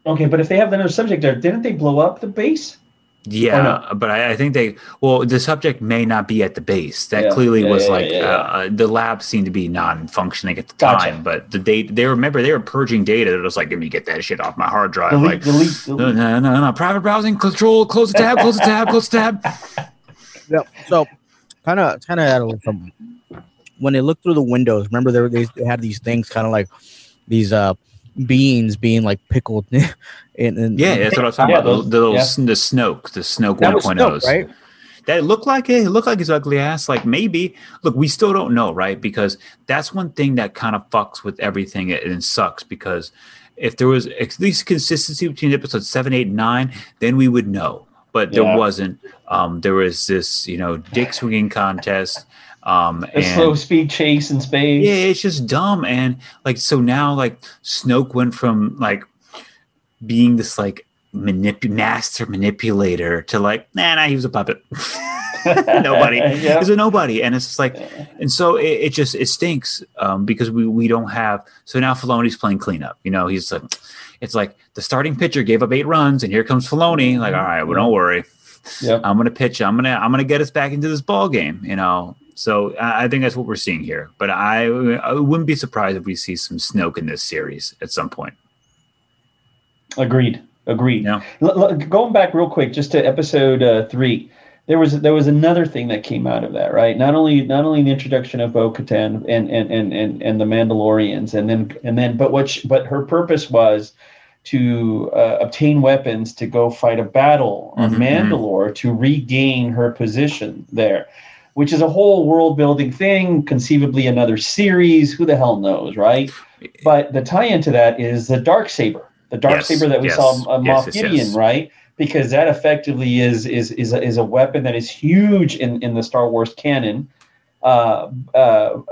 Okay, but if they have another subject there, didn't they blow up the base? Yeah, but I, I think they well, the subject may not be at the base. That Yeah, clearly yeah, was yeah, like yeah, yeah. Uh, uh, the lab seemed to be non-functioning at the Gotcha. time. But the date they remember they were purging data. It was like, let me get that shit off my hard drive. Delete, like, delete, no, delete. no, no, no. Private browsing, control, close the tab, close the tab, close the tab. Yep. So, kind of, kind of had a little something. When they looked through the windows, remember they, were- they they had these things, kind of like these uh beans being like pickled. in, in Yeah, that's what I was talking Yeah, about. those- the, the little yeah. the Snoke, the Snoke that was 1.0s. Snoke, right? That looked like it. It looked like his ugly ass. Like maybe. Look, we still don't know, right? Because that's one thing that kind of fucks with everything and sucks because if there was at least consistency between episodes seven, eight, and nine, then we would know. But there Yeah. wasn't. Um, there was this, you know, dick swinging contest. Um, A and slow speed chase in space. yeah, it's just dumb. And like, so now, like, Snoke went from like being this like manip- master manipulator to like, nah, nah, he was a puppet. nobody. Yeah. There's a nobody, and it's just like, and so it, it just it stinks um, because we we don't have. So now Filoni's playing cleanup. You know, he's like, it's like the starting pitcher gave up eight runs, and here comes Filoni. Like, all right, well, don't worry, Yep. I'm gonna pitch. I'm gonna I'm gonna get us back into this ball game. You know. So I think that's what we're seeing here. But I, I wouldn't be surprised if we see some Snoke in this series at some point. Agreed. Agreed. Yeah. L- l- going back real quick, just to episode uh, three, there was there was another thing that came out of that, right? Not only not only the introduction of Bo Katan and and, and and and the Mandalorians, and then and then, but what she, but her purpose was to uh, obtain weapons to go fight a battle on Mhm, mhm. Mandalore to regain her position there, which is a whole world building thing, conceivably another series. Who the hell knows, right? But the tie-in to that is the dark saber, the dark Yes, saber that we yes, saw uh, Moff yes, Gideon, right? Because that effectively is is is a, is a weapon that is huge in in the Star Wars canon. Uh, uh,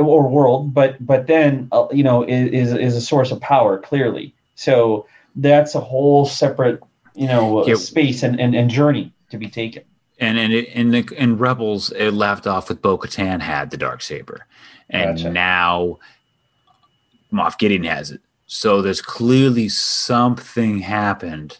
or world, but but then uh, you know is is a source of power clearly. So that's a whole separate you know Yeah. space and, and, and journey to be taken. And and it, in the in Rebels, it left off with Bo Katan had the dark saber, and Gotcha. now Moff Gideon has it. So there's clearly something happened.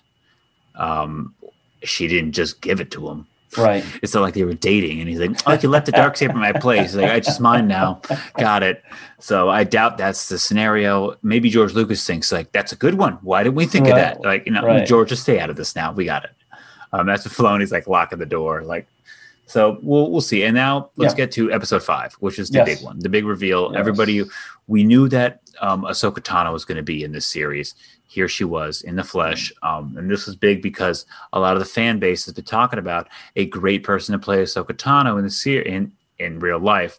Um, she didn't just give it to him. Right. It's not like they were dating, and he's like, "Oh, you left the dark saber in my place." He's like, "It's just mine now." Got it. So I doubt that's the scenario. Maybe George Lucas thinks like that's a good one. Why didn't we think of that? Like, you know, Right. George, just stay out of this now. We got it. Um, that's what Filoni's like locking the door. Like, so we'll we'll see. And now let's Yeah. get to episode five, which is the Yes. big one, the big reveal. Yes. Everybody, we knew that um, Ahsoka Tano was going to be in this series. Here she was in the flesh, um, and this was big because a lot of the fan base has been talking about a great person to play Ahsoka Tano in the ser- in in real life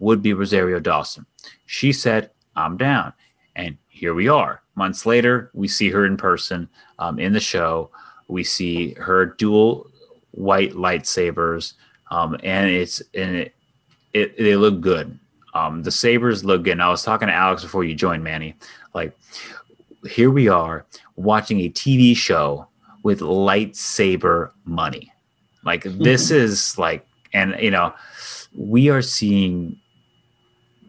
would be Rosario Dawson. She said, "I'm down," and here we are. Months later, we see her in person um, in the show. We see her dual white lightsabers, um, and it's and it, it they look good. Um, the sabers look good. And I was talking to Alex before you joined, Manny. Like, here we are watching a TV show with lightsaber money. Like, this is like, and you know, we are seeing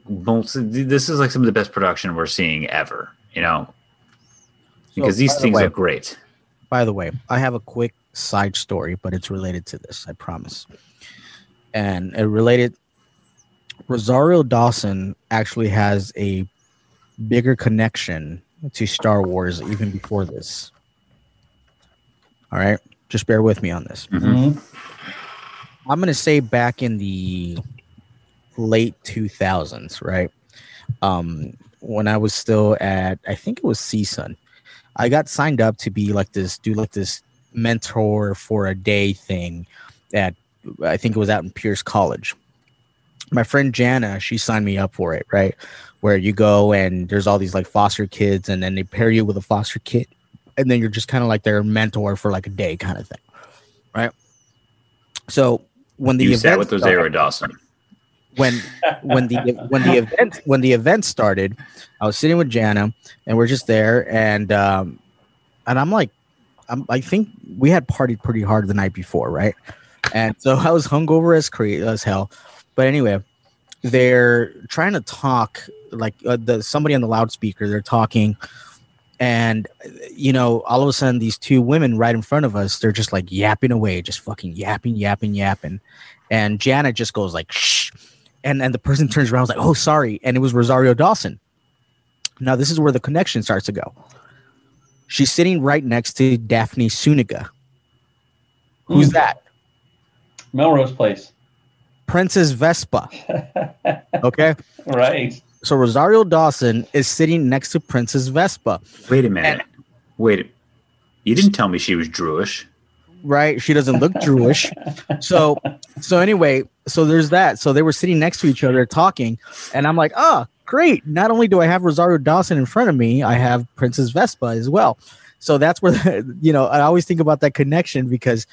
most. This is like some of the best production we're seeing ever. You know, because So, these the things way- look great. By the way, I have a quick side story, but it's related to this, I promise. And it related Rosario Dawson actually has a bigger connection to Star Wars even before this. All right, just bear with me on this. Mhm. Mhm. I'm going to say back in the late 2000s, right? Um, when I was still at, I think it was CSUN, I got signed up to be like this, do like this mentor for a day thing at, I think it was out in Pierce College. My friend Jana, she signed me up for it, right? Where you go and there's all these like foster kids, and then they pair you with a foster kid, and then you're just kind of like their mentor for like a day kind of thing, right? So when the You sat event with started- Rosario Dawson. When when the when the event when the event started, I was sitting with Jana and we're just there and um and I'm like I'm, I think we had partied pretty hard the night before, right? And so I was hungover as cra- as hell. But anyway, they're trying to talk like uh, the somebody on the loudspeaker. They're talking, and you know, all of a sudden, these two women right in front of us, they're just like yapping away, just fucking yapping, yapping, yapping. And Janet just goes like, "Shh," and and the person turns around, was like, "Oh, sorry," and it was Rosario Dawson. Now this is where the connection starts to go. She's sitting right next to Daphne Zuniga. Who's Hmm. that? Melrose Place. Princess Vespa. Okay. right. So Rosario Dawson is sitting next to Princess Vespa, Wait a minute. Wait. You didn't tell me she was Jewish. right? She doesn't look Jewish. So so anyway, so there's that. So they were sitting next to each other talking, and I'm like, oh, great. Not only do I have Rosario Dawson in front of me, I have Princess Vespa as well. So that's where the, you know, I always think about that connection because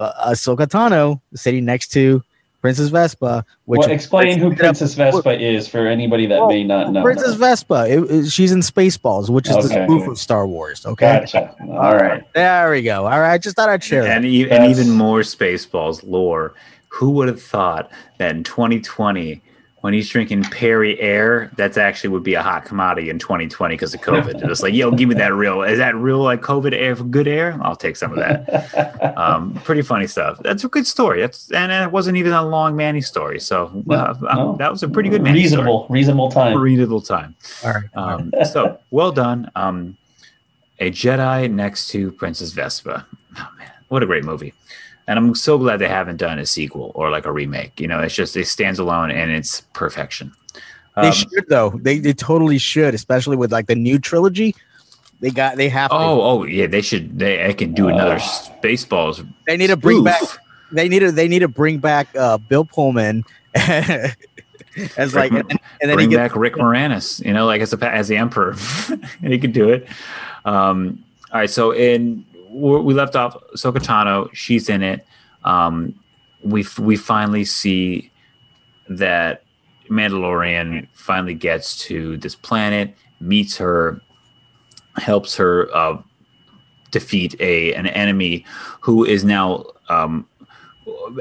uh, Ahsoka Tano sitting next to Princess Vespa. Which well, explain who Princess Vespa is for anybody that Well, may not know. Princess Vespa. It, it- she's in Spaceballs, which is the Okay. spoof of Star Wars. Okay. Gotcha. All right. There we go. All right. I just thought I'd share that. and, e- and even more Spaceballs lore. Who would have thought that in 2020, when he's drinking Perri-Air, that's actually would be a hot commodity in 2020 because of COVID. They're just like, yo, give me that real. Is that real like COVID air, for good air? I'll take some of that. Um, pretty funny stuff. That's a good story. That's and it wasn't even a long Manny story. So uh, no. that was a pretty good Manny reasonable, reasonable time. Reasonable time. All right. all right. Um, so well done. Um, a Jedi next to Princess Vespa. Oh man, what a great movie! And I'm so glad they haven't done a sequel or like a remake. You know, it's just it stands alone and it's perfection. They Um, should though. They they totally should, especially with like the new trilogy. They got they have to. oh, oh yeah, they should. They, they can do another Oh. Spaceballs. they need to bring spoof. back. They need to they need to bring back uh, Bill Pullman as like, and, and then Bring he gets back Rick Moranis. You know, like as a as the Emperor, and he could do it. Um, all right, so in we left off Sokotano. She's in it. Um, we we finally see that Mandalorian finally gets to this planet, meets her, helps her uh, defeat a an enemy who is now um,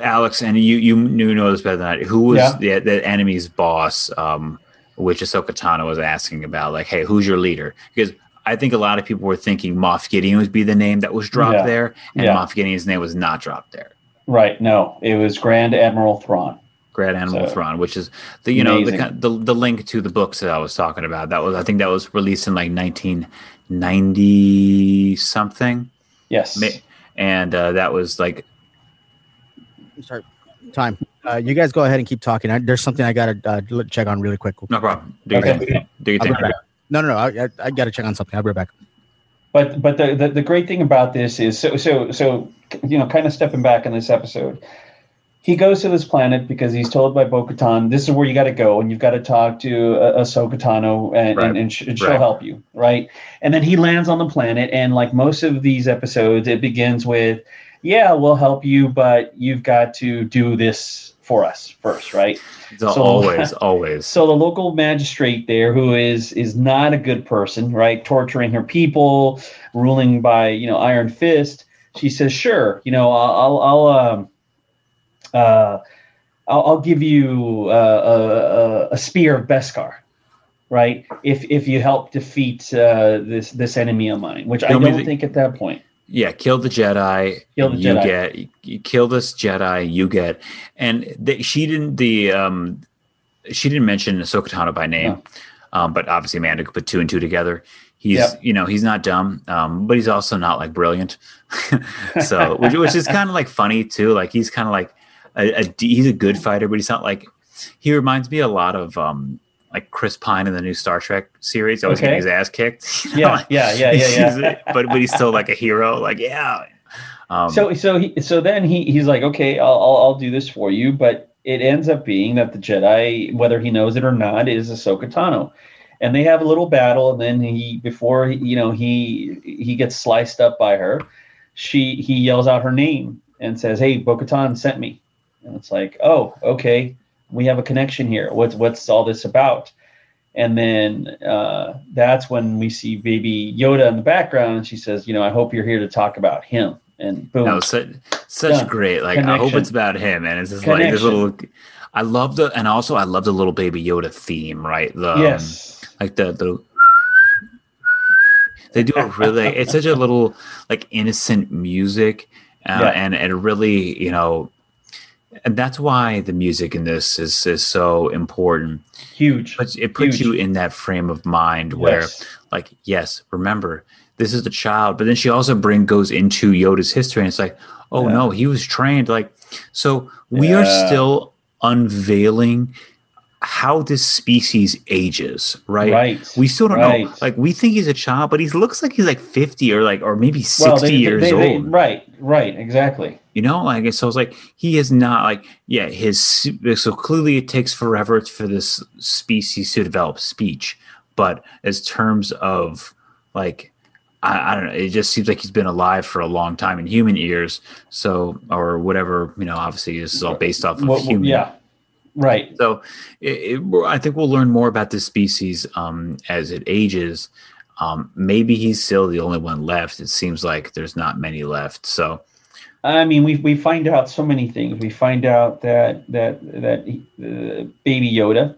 Alex, and you you you know this better than I. Who was Yeah. the, the enemy's boss? Um, which Ahsoka Tano was asking about, like, hey, who's your leader? Because I think a lot of people were thinking Moff Gideon would be the name that was dropped Yeah. there, and Yeah. Moff Gideon's name was not dropped there. Right. No, it was Grand Admiral Thrawn. Grand Admiral So- Thrawn, which is the you know the, the the link to the books that I was talking about. That was I think that was released in like 1990 something, Yes. Ma- and uh, that was like Sorry, time. Uh, you guys go ahead and keep talking. I, there's something I gotta uh, check on really quick. no problem. Do your Okay. thing. Do your thing. Be right back. No, no, no. I, I, I gotta check on something. I'll be right back. But but the, the the great thing about this is so so so you know kind of stepping back in this episode, he goes to this planet because he's told by Bo-Katan, this is where you got to go and you've got to talk to uh, Ahsoka Tano and Right. and, and, sh- and she'll Right. help you right. And then he lands on the planet and like most of these episodes, it begins with, yeah, we'll help you, but you've got to do this for us first, right? So, always, always. So the local magistrate there, who is is not a good person, right, torturing her people, ruling by you know iron fist, she says, "Sure, you know, I'll I'll, I'll um, uh, I'll, I'll give you uh, a, a, spear of Beskar." Right, if if you help defeat uh, this this enemy of mine, which I don't think at that point. Yeah, kill the Jedi. Kill the you Jedi. get you kill this Jedi. You get, and they, she didn't the um, she didn't mention Ahsoka Tano by name, No. um, but obviously Amanda could put two and two together. He's Yep. you know he's not dumb, um, but he's also not like brilliant. so which, which is kind of like funny too. Like he's kind of like a, a he's a good fighter, but he's not like he reminds me a lot of um like Chris Pine in the new Star Trek series. Always Okay. getting his ass kicked. you know, Yeah, yeah, yeah, yeah, yeah. But but he's still like a hero. Like yeah. Um, so so he so then he he's like okay I'll, I'll I'll do this for you but it ends up being that the Jedi whether he knows it or not is Ahsoka Tano and they have a little battle and then he before he, you know he he gets sliced up by her she he yells out her name and says hey Bo-Katan sent me and it's like oh okay we have a connection here what's what's all this about and then uh, that's when we see baby Yoda in the background and she says you know I hope you're here to talk about him and boom was such, such Done. great. Like I hope it's about him, and it's just like this little. I love the and also I love the little baby Yoda theme, right? The um, yes like the the. They do it really. it's such a little like innocent music, uh, Yeah. and and really you know, and that's why the music in this is is so important. huge. But it puts Huge. you in that frame of mind where Yes. like yes remember this is the child. But then she also bring goes into yoda's history and it's like oh Yeah. no he was trained like so we are still unveiling how this species ages right, right. We still don't know. Like we think he's a child but he looks like he's like 50 or like or maybe 60 Well, they- years they- they- old. right right exactly you know like so it's like he is not like yeah his so clearly it takes forever for this species to develop speech but as terms of like I, I, don't know. It just seems like he's been alive for a long time in human ears. So, or whatever, you know, obviously this is all based off of Well, human. yeah, right. So, it, it, I think we'll learn more about this species um, as it ages. Um, maybe he's still the only one left. It seems like there's not many left. So, I mean, we we find out so many things. We find out that that that uh, Baby Yoda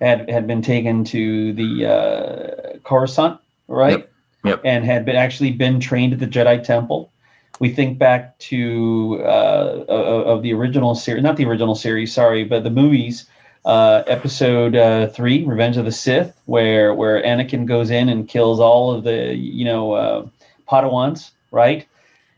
had had been taken to the uh, Coruscant, right? Yep. Yep. And had been actually been trained at the Jedi Temple. We think back to uh, of of the original series, not the original series, sorry, but the movies. Uh, episode uh, three, Revenge of the Sith, where where Anakin goes in and kills all of the you know uh, Padawans, right?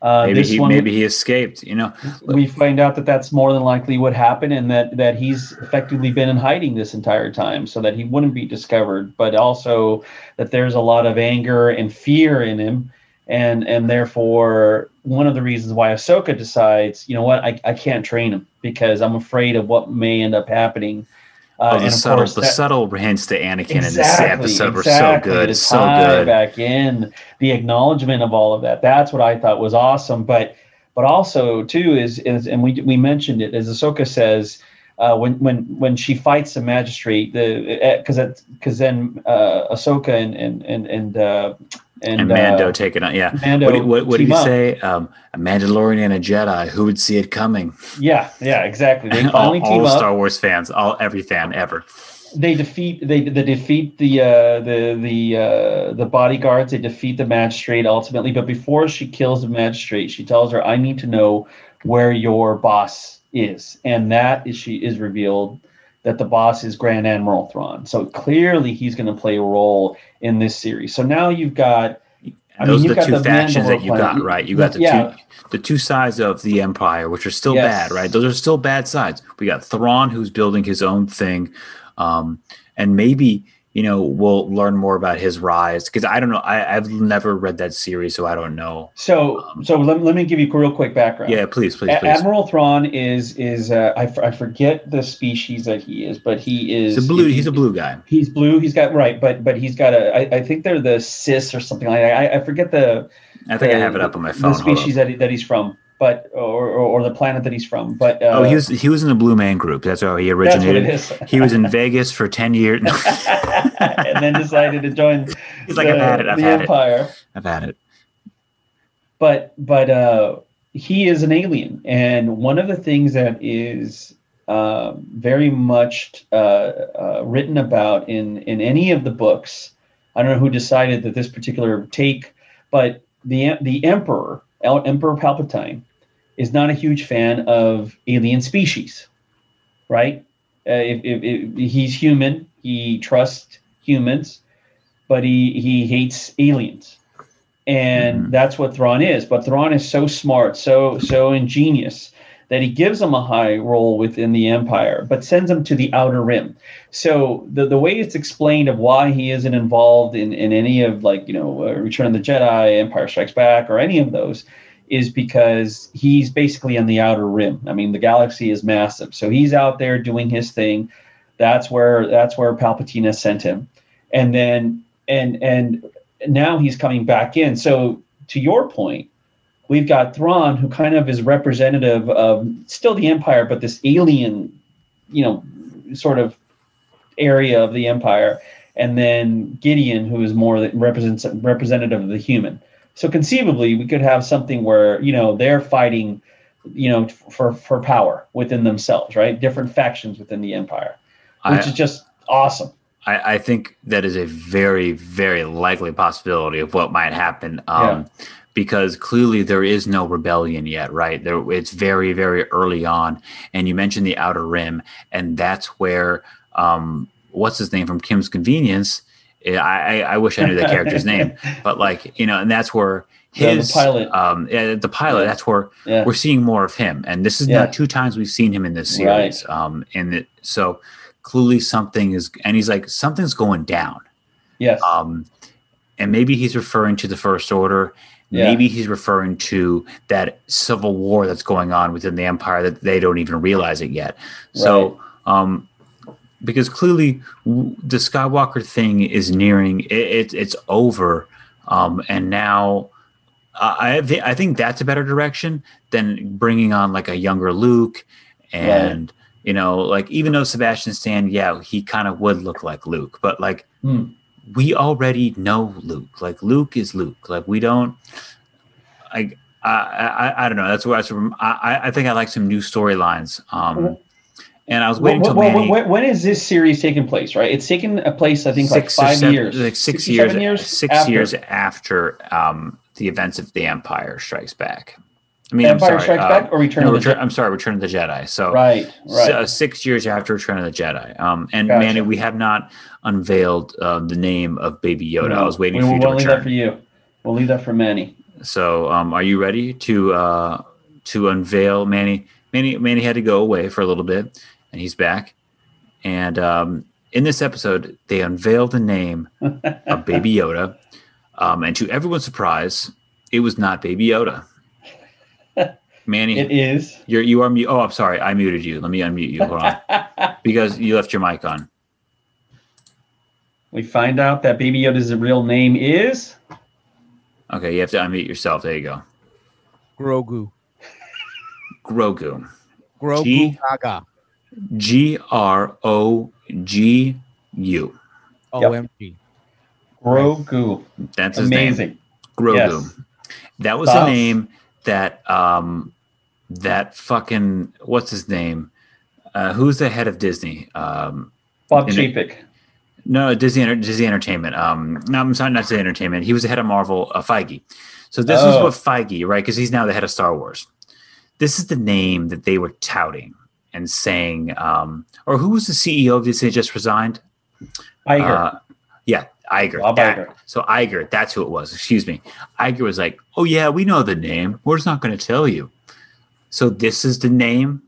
Uh, maybe this he one- maybe he escaped. You know, we find out that that's more than likely what happened and that that he's effectively been in hiding this entire time so that he wouldn't be discovered but also that there's a lot of anger and fear in him and and therefore one of the reasons why Ahsoka decides you know what I, I can't train him because I'm afraid of what may end up happening uh, oh, the subtle course the that- subtle hints to Anakin in this Exactly, episode were exactly. so good. The so good. Back in the acknowledgement of all of that. That's what I thought was awesome. But but also too is is and we we mentioned it as Ahsoka says. Uh, when when when she fights the magistrate, the because because then uh, Ahsoka and and and and uh, and, And Mando uh, taking on, yeah. Mando what what, what did he up. say? Um, a Mandalorian and a Jedi. Who would see it coming? Yeah, yeah, exactly. They all team all up. Star Wars fans, all every fan ever. they defeat they, they defeat the uh, the the uh, the bodyguards. They defeat the magistrate ultimately. But before she kills the magistrate, she tells her, "I need to know where your boss is," and that is she is revealed that the boss is Grand Admiral Thrawn. So clearly, he's going to play a role in this series. So now you've got. I Those mean, are the two the factions that you got, right? You got the Yeah. two the two sides of the Empire, which are still Yes. bad, right? Those are still bad sides. We got Thrawn, who's building his own thing, um, and maybe you know we'll learn more about his rise because I don't know. I, I've never read that series, so I don't know. So so let, let me give you a real quick background. Yeah, please, please, A- please. Admiral Thrawn is is uh, I, f- I forget the species that he is, but he is He's a blue. He's a blue guy. He's blue. He's got right, but but he's got a. I, I think they're the Chiss or something like that. I, I forget the. I think I have it up on my phone. The species that, he, that he's from, but or, or or the planet that he's from, but uh, Oh, he was he was in the Blue Man Group. That's how he it originated. He was in Vegas for ten years. No, and then decided to join he's like, the, I've had it. I've the had it. Empire. I've had it. but but uh, he is an alien, and one of the things that is uh, very much uh, uh, written about in in any of the books. I don't know who decided that this particular take, but the the emperor, Emperor Palpatine, is not a huge fan of alien species, right? Uh, if, if, if he's human, he trusts humans, but he he hates aliens and Mhm. that's what Thrawn is. But Thrawn is so smart, so so ingenious that he gives him a high role within the Empire, but sends him to the Outer Rim. So the the way it's explained of why he isn't involved in in any of like you know uh, Return of the Jedi, Empire Strikes Back, or any of those. Is because he's basically on the outer rim. I mean, the galaxy is massive, so he's out there doing his thing. That's where that's where Palpatine has sent him, and then and and now he's coming back in. So to your point, we've got Thrawn, who kind of is representative of still the Empire, but this alien, you know, sort of area of the Empire, and then Gideon, who is more represents representative of the human. So conceivably, we could have something where you know they're fighting, you know, for for power within themselves, right? Different factions within the Empire, which I, is just awesome. I, I think that is a very, very likely possibility of what might happen. Um, Because clearly there is no rebellion yet, right? There, it's very, very early on. And you mentioned the Outer Rim, and that's where um, what's his name from Kim's Convenience. I, I, I wish I knew that character's name, but like you know, and that's where Yeah, the his pilot. um, yeah, the pilot. Yeah. That's where Yeah. we're seeing more of him, and this is now two times we've seen him in this series. Um, and it, so clearly something is, and he's like something's going down. Yes. Um, and maybe he's referring to the First Order. Maybe he's referring to that civil war that's going on within the Empire that they don't even realize it yet. So, um, because clearly the Skywalker thing is nearing, it, it, it's over. um, and now uh, I th- I think that's a better direction than bringing on like a younger Luke, and you know, like even though Sebastian Stan, yeah, he kind of would look like Luke, but like Hmm. we already know Luke. Like Luke is Luke. Like we don't. I I I, I don't know. That's where I, I I think I like some new storylines. Um, and I was waiting Well, until well, Manny. when, when is this series taking place? Right, it's taken a place. I think six like five seven- years, like six, or years, years, six after. years after um, the events of the Empire Strikes Back. I mean, Empire sorry, Strikes uh, Back or Return no, of the Return. I'm sorry, Return of the Jedi. So, Right, right. so, uh, six years after Return of the Jedi. Um, and Gotcha. Manny, we have not unveiled um, the name of Baby Yoda. I was waiting we, for you to We'll leave that for you. We'll leave that for Manny. So, um, are you ready to uh, to unveil Manny? Manny Manny had to go away for a little bit, and he's back. And um, in this episode, they unveil the name of Baby Yoda, um, and to everyone's surprise, it was not Baby Yoda. Manny, It is. you're you are mute. Oh, I'm sorry, I muted you. Let me unmute you. Hold on, because you left your mic on. we find out that Baby Yoda's real name is. Okay, you have to unmute yourself. There you go. Grogu. Grogu. Grogu G- Gaga. G R O G U. OMG. Grogu. That's his name. Amazing. Grogu. Yes. That was Wow. the name that um that fucking what's his name? Uh, who's the head of Disney? Um, Bob Chapek. no, Disney Disney Entertainment. Um, no, I'm sorry, not Disney Entertainment. He was the head of Marvel. Uh, Feige. So this was Oh. what Feige, right? Because he's now the head of Star Wars. This is the name that they were touting and saying. Um, or who was the CEO of Disney just resigned? Iger. Uh, yeah, Iger. Bob That- Iger. So Iger, that's who it was. Excuse me. Iger was like, "Oh yeah, we know the name. We're just not going to tell you." So this is the name,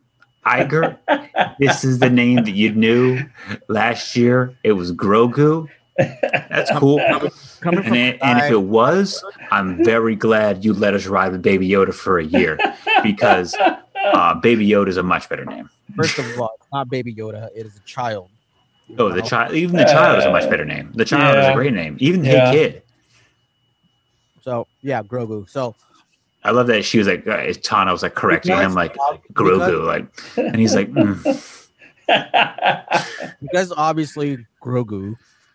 Iger. this is the name that you knew last year. It was Grogu. That's cool. Coming And, it, and if it was, I'm very glad you let us ride with Baby Yoda for a year because uh, Baby Yoda is a much better name. first of all, it's not Baby Yoda. It is a child. Oh, the child, even the child is a much better name. The child is a great name. Even Yeah. Hey Kid. So yeah, Grogu. So I love that she was like, uh, Tano was like correcting him, like because- Grogu, like, and he's like, mm. because obviously Grogu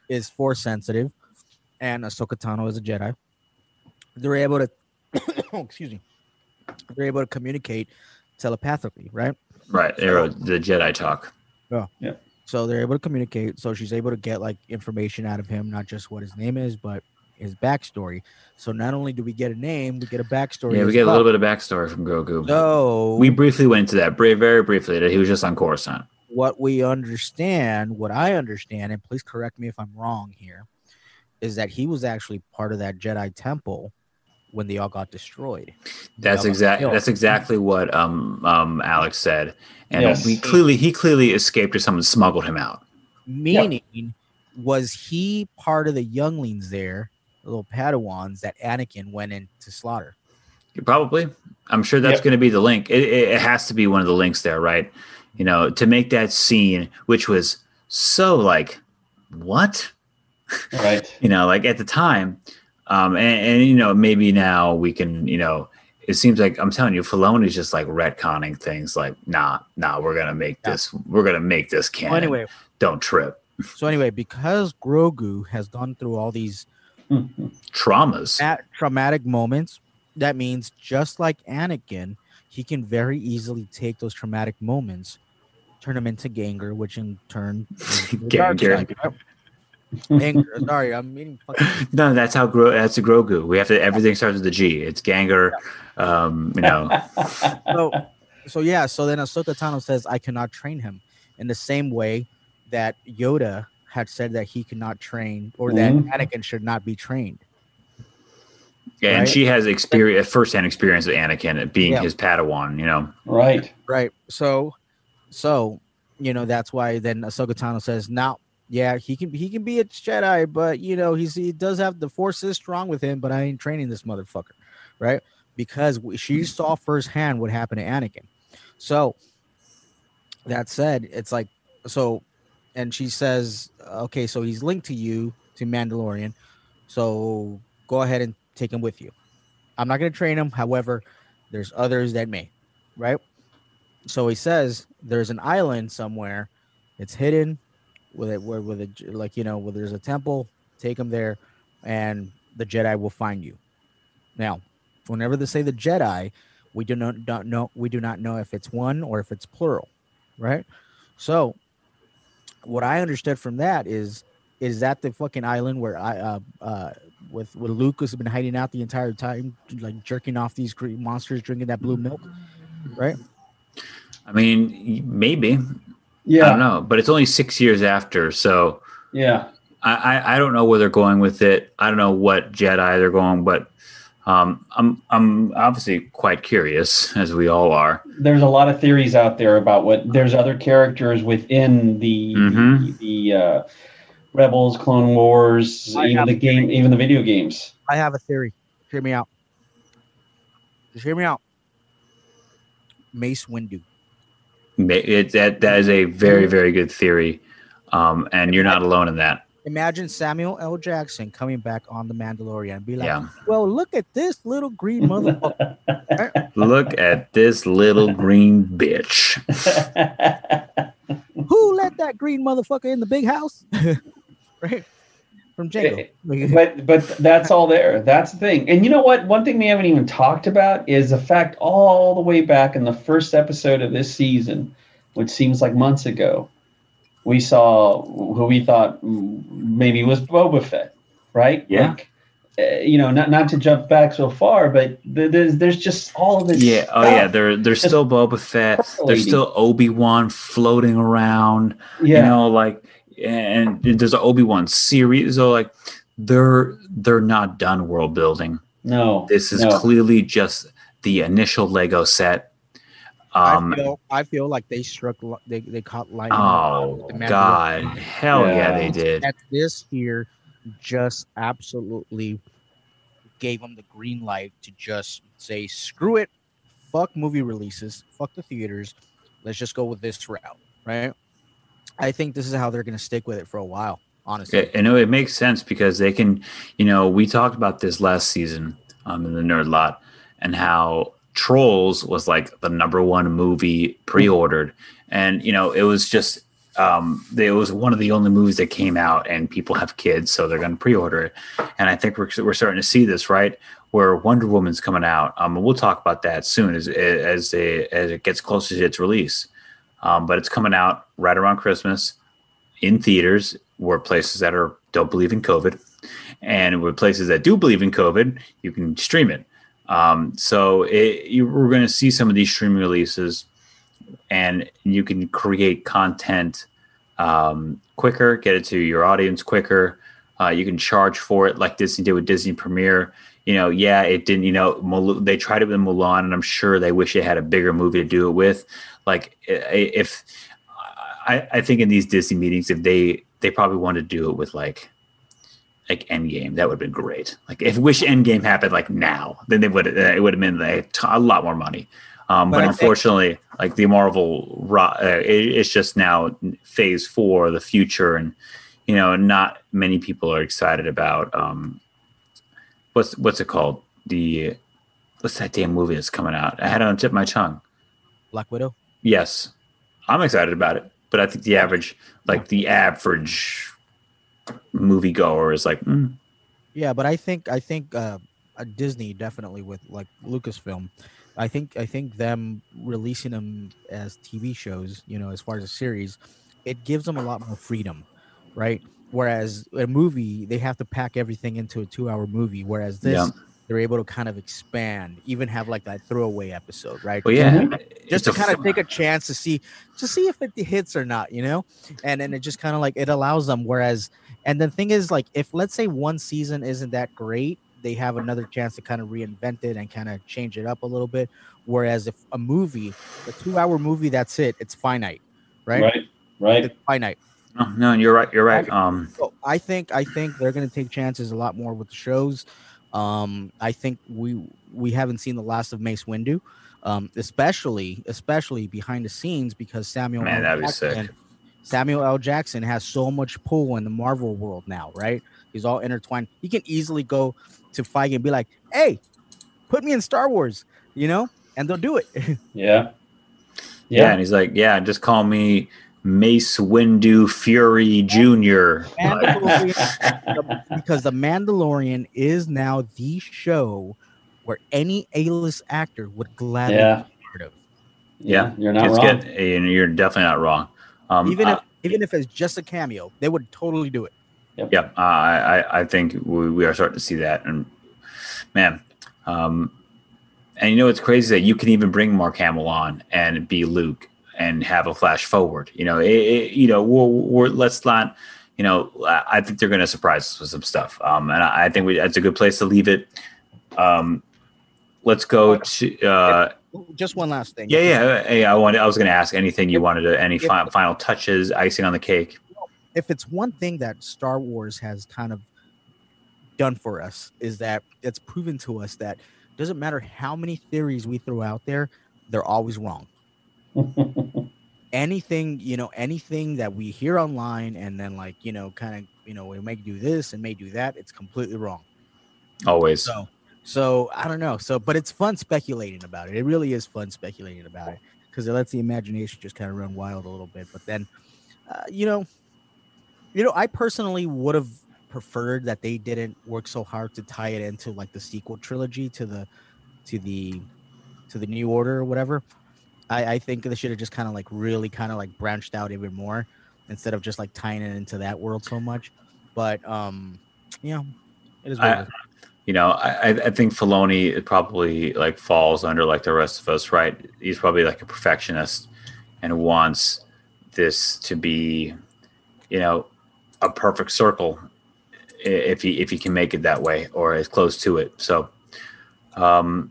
is force sensitive, and Ahsoka Tano is a Jedi. They're able to, excuse me, they're able to communicate telepathically, right? right, arrow, the Jedi talk. Oh. Yeah. So they're able to communicate. So she's able to get like information out of him, not just what his name is, but his backstory. So not only do we get a name, we get a backstory. Yeah, we as get a little bit of backstory from Grogu. So we briefly went into that, bri- very briefly, that he was just on Coruscant. what we understand, what I understand, and please correct me if I'm wrong here, is that he was actually part of that Jedi temple when they all got destroyed. That's exactly that's exactly what um um Alex said, and Yes. we clearly he clearly escaped or someone smuggled him out. Meaning, was he part of the younglings there, the little Padawans that Anakin went in to slaughter? Probably, I'm sure that's Yep. going to be the link. It, it, it has to be one of the links there, right? You know, to make that scene, which was so like, what? right. you know, like at the time, um, and, and you know, maybe now we can, you know, it seems like I'm telling you, Filoni's just like retconning things. Like, nah, nah, we're gonna make Yeah. this, we're gonna make this canon. Well, anyway, don't trip. so anyway, because Grogu has gone through all these Traumas. at traumatic moments, that means just like Anakin, he can very easily take those traumatic moments, turn them into Ganger, which in turn dark Ganger. Anger. Sorry, I'm meaning fucking No, that's how Gro. That's a Grogu. We have to. Everything starts with the G. It's Ganger. Um, you know, so, so yeah. So then Ahsoka Tano says, "I cannot train him," in the same way that Yoda had said that he could not train, or that Mhm. Anakin should not be trained. and Right. she has experience, firsthand experience with Anakin being Yeah. his Padawan. You know, right. Right. So, so you know that's why then Ahsoka Tano says, "Now, yeah, he can he can be a Jedi, but you know he's he does have the Force is strong with him, but I ain't training this motherfucker, right? Because she mm-hmm. saw firsthand what happened to Anakin. So that said, it's like so, and she says, okay, so he's linked to you to Mandalorian, so go ahead and take him with you. I'm not going to train him. However, there's others that may, right? So he says there's an island somewhere. It's hidden with it where with a like you know where there's a temple. Take them there, and the Jedi will find you. Now, whenever they say the Jedi, we do not don't know we do not know if it's one or if it's plural, right? So, what I understood from that is is that the fucking island where I uh uh with with Luke has been hiding out the entire time, like jerking off these monsters, drinking that blue milk, right? I mean, maybe. I don't know, but it's only six years after, so yeah. I, I, I don't know where they're going with it. I don't know what Jedi they're going, but um, I'm I'm obviously quite curious, as we all are. There's a lot of theories out there about what. There's other characters within the Mhm. the, the uh, Rebels, Clone Wars, I even the game, theory. even the video games. I have a theory. Hear me out. Just hear me out. Mace Windu. Ma- It, that that is a very very good theory, um, and you're not alone in that. Imagine Samuel L. Jackson coming back on The Mandalorian and be like, Yeah. well, look at this little green motherfucker. Look at this little green bitch. Who let that green motherfucker in the big house? right? From Django. but but that's all there. That's the thing. And you know what? One thing we haven't even talked about is the fact all the way back in the first episode of this season, which seems like months ago, we saw who we thought maybe was Boba Fett, right? Yeah. Like, uh, you know, not not to jump back so far, but th- there's there's just all of this. Yeah. Oh yeah. There there's Just still Boba Fett. There's still Obi Wan floating around. yeah. You know, like and there's an Obi Wan series. So like they're they're not done world building. no, This is no. clearly just the initial Lego set. Um, I, feel, I feel like they struck, li- they, they caught lightning. oh with the God, hell yeah, Yeah. they did. That this here just absolutely gave them the green light to just say, screw it, fuck movie releases, fuck the theaters, let's just go with this route, right? I think this is how they're going to stick with it for a while, honestly. I know it makes sense because they can, you know, we talked about this last season um, in the Nerd Lot and how Trolls was like the number one movie pre-ordered, and you know, it was just um, it was one of the only movies that came out, and people have kids, so they're going to pre-order it. And I think we're we're starting to see this right where Wonder Woman's coming out. Um, we'll talk about that soon as as it, as it gets closer to its release. Um, but it's coming out right around Christmas in theaters where places that are don't believe in COVID, and with places that do believe in COVID, you can stream it. Um, so it, you, we're going to see some of these streaming releases, and you can create content um, quicker, get it to your audience quicker. Uh, you can charge for it like Disney did with Disney Premiere. You know, yeah, it didn't. You know, Mul- they tried it with Mulan, and I'm sure they wish they had a bigger movie to do it with. Like, if I, I think in these Disney meetings, if they they probably wanted to do it with like like Endgame, that would have been great. Like, if Wish Endgame happened like now, then they would it would have been like a lot more money. Um, But but I think- unfortunately, like the Marvel, uh, it, it's just now Phase Four, the future, and you know, not many people are excited about um, what's what's it called? The what's that damn movie that's coming out? I had it on the tip of my tongue. Black Widow. Yes, I'm excited about it, but I think the average, like the average moviegoer, is like, mm, Yeah, but I think I think uh, Disney definitely with like Lucasfilm. I think I think them releasing them as TV shows, you know, as far as a series, it gives them a lot more freedom, right? Whereas a movie, they have to pack everything into a two-hour movie. Whereas this, Yeah. They're able to kind of expand, even have like that throwaway episode, right? well, yeah, just it's to a kind of take a chance to see to see if it hits or not you know and then it just kind of like it allows them whereas and the thing is like if let's say one season isn't that great they have another chance to kind of reinvent it and kind of change it up a little bit whereas if a movie a two hour movie that's it it's finite right, right, right. it's finite No, no, you're right. You're right. Um, so I think I think they're going to take chances a lot more with the shows. Um, I think we we haven't seen the last of Mace Windu, um, especially especially behind the scenes because Samuel Man, L. that'd be sick. Jackson- Samuel L. Jackson has so much pull in the Marvel world now, right? He's all intertwined. He can easily go to Feige and be like, "Hey, put me in Star Wars," you know, and they'll do it. Yeah. Yeah. Yeah. and he's like, yeah, just call me Mace Windu Fury Jr. Because the Mandalorian is now the show where any A-list actor would gladly Yeah. be part of. Yeah, You're not It's wrong. good, you're definitely not wrong. Um, even I- if even if it's just a cameo, they would totally do it. yeah, uh, I, I, I think we, we are starting to see that, and man, um, and you know it's crazy that you can even bring Mark Hamill on and be Luke and have a flash forward. You know, it, it, you know, we're, we're let's not, you know, I I think they're going to surprise us with some stuff, um, and I, I think we, that's a good place to leave it. Um, let's go to. Uh, Just one last thing. yeah, yeah. Hey, I wanted. I was going to ask anything you wanted to. Any If- fi- final touches, icing on the cake. if it's one thing that Star Wars has kind of done for us is that it's proven to us that doesn't matter how many theories we throw out there, they're always wrong. Anything, you know, anything that we hear online and then like, you know, kind of, you know, we may do this and may do that, it's completely wrong. Always. So, so I don't know. So, but it's fun speculating about it. It really is fun speculating about it because it lets the imagination just kind of run wild a little bit. But then, uh, you know, you know, I personally would have preferred that they didn't work so hard to tie it into like the sequel trilogy to the, to the, to the New Order or whatever. I, I think they should have just kind of like really kind of like branched out even more instead of just like tying it into that world so much. But um, you know, it is what I- you know, I, I I think Filoni probably like falls under like the rest of us, right? He's probably like a perfectionist and wants this to be, you know, a perfect circle if he if he can make it that way or as close to it. So, um,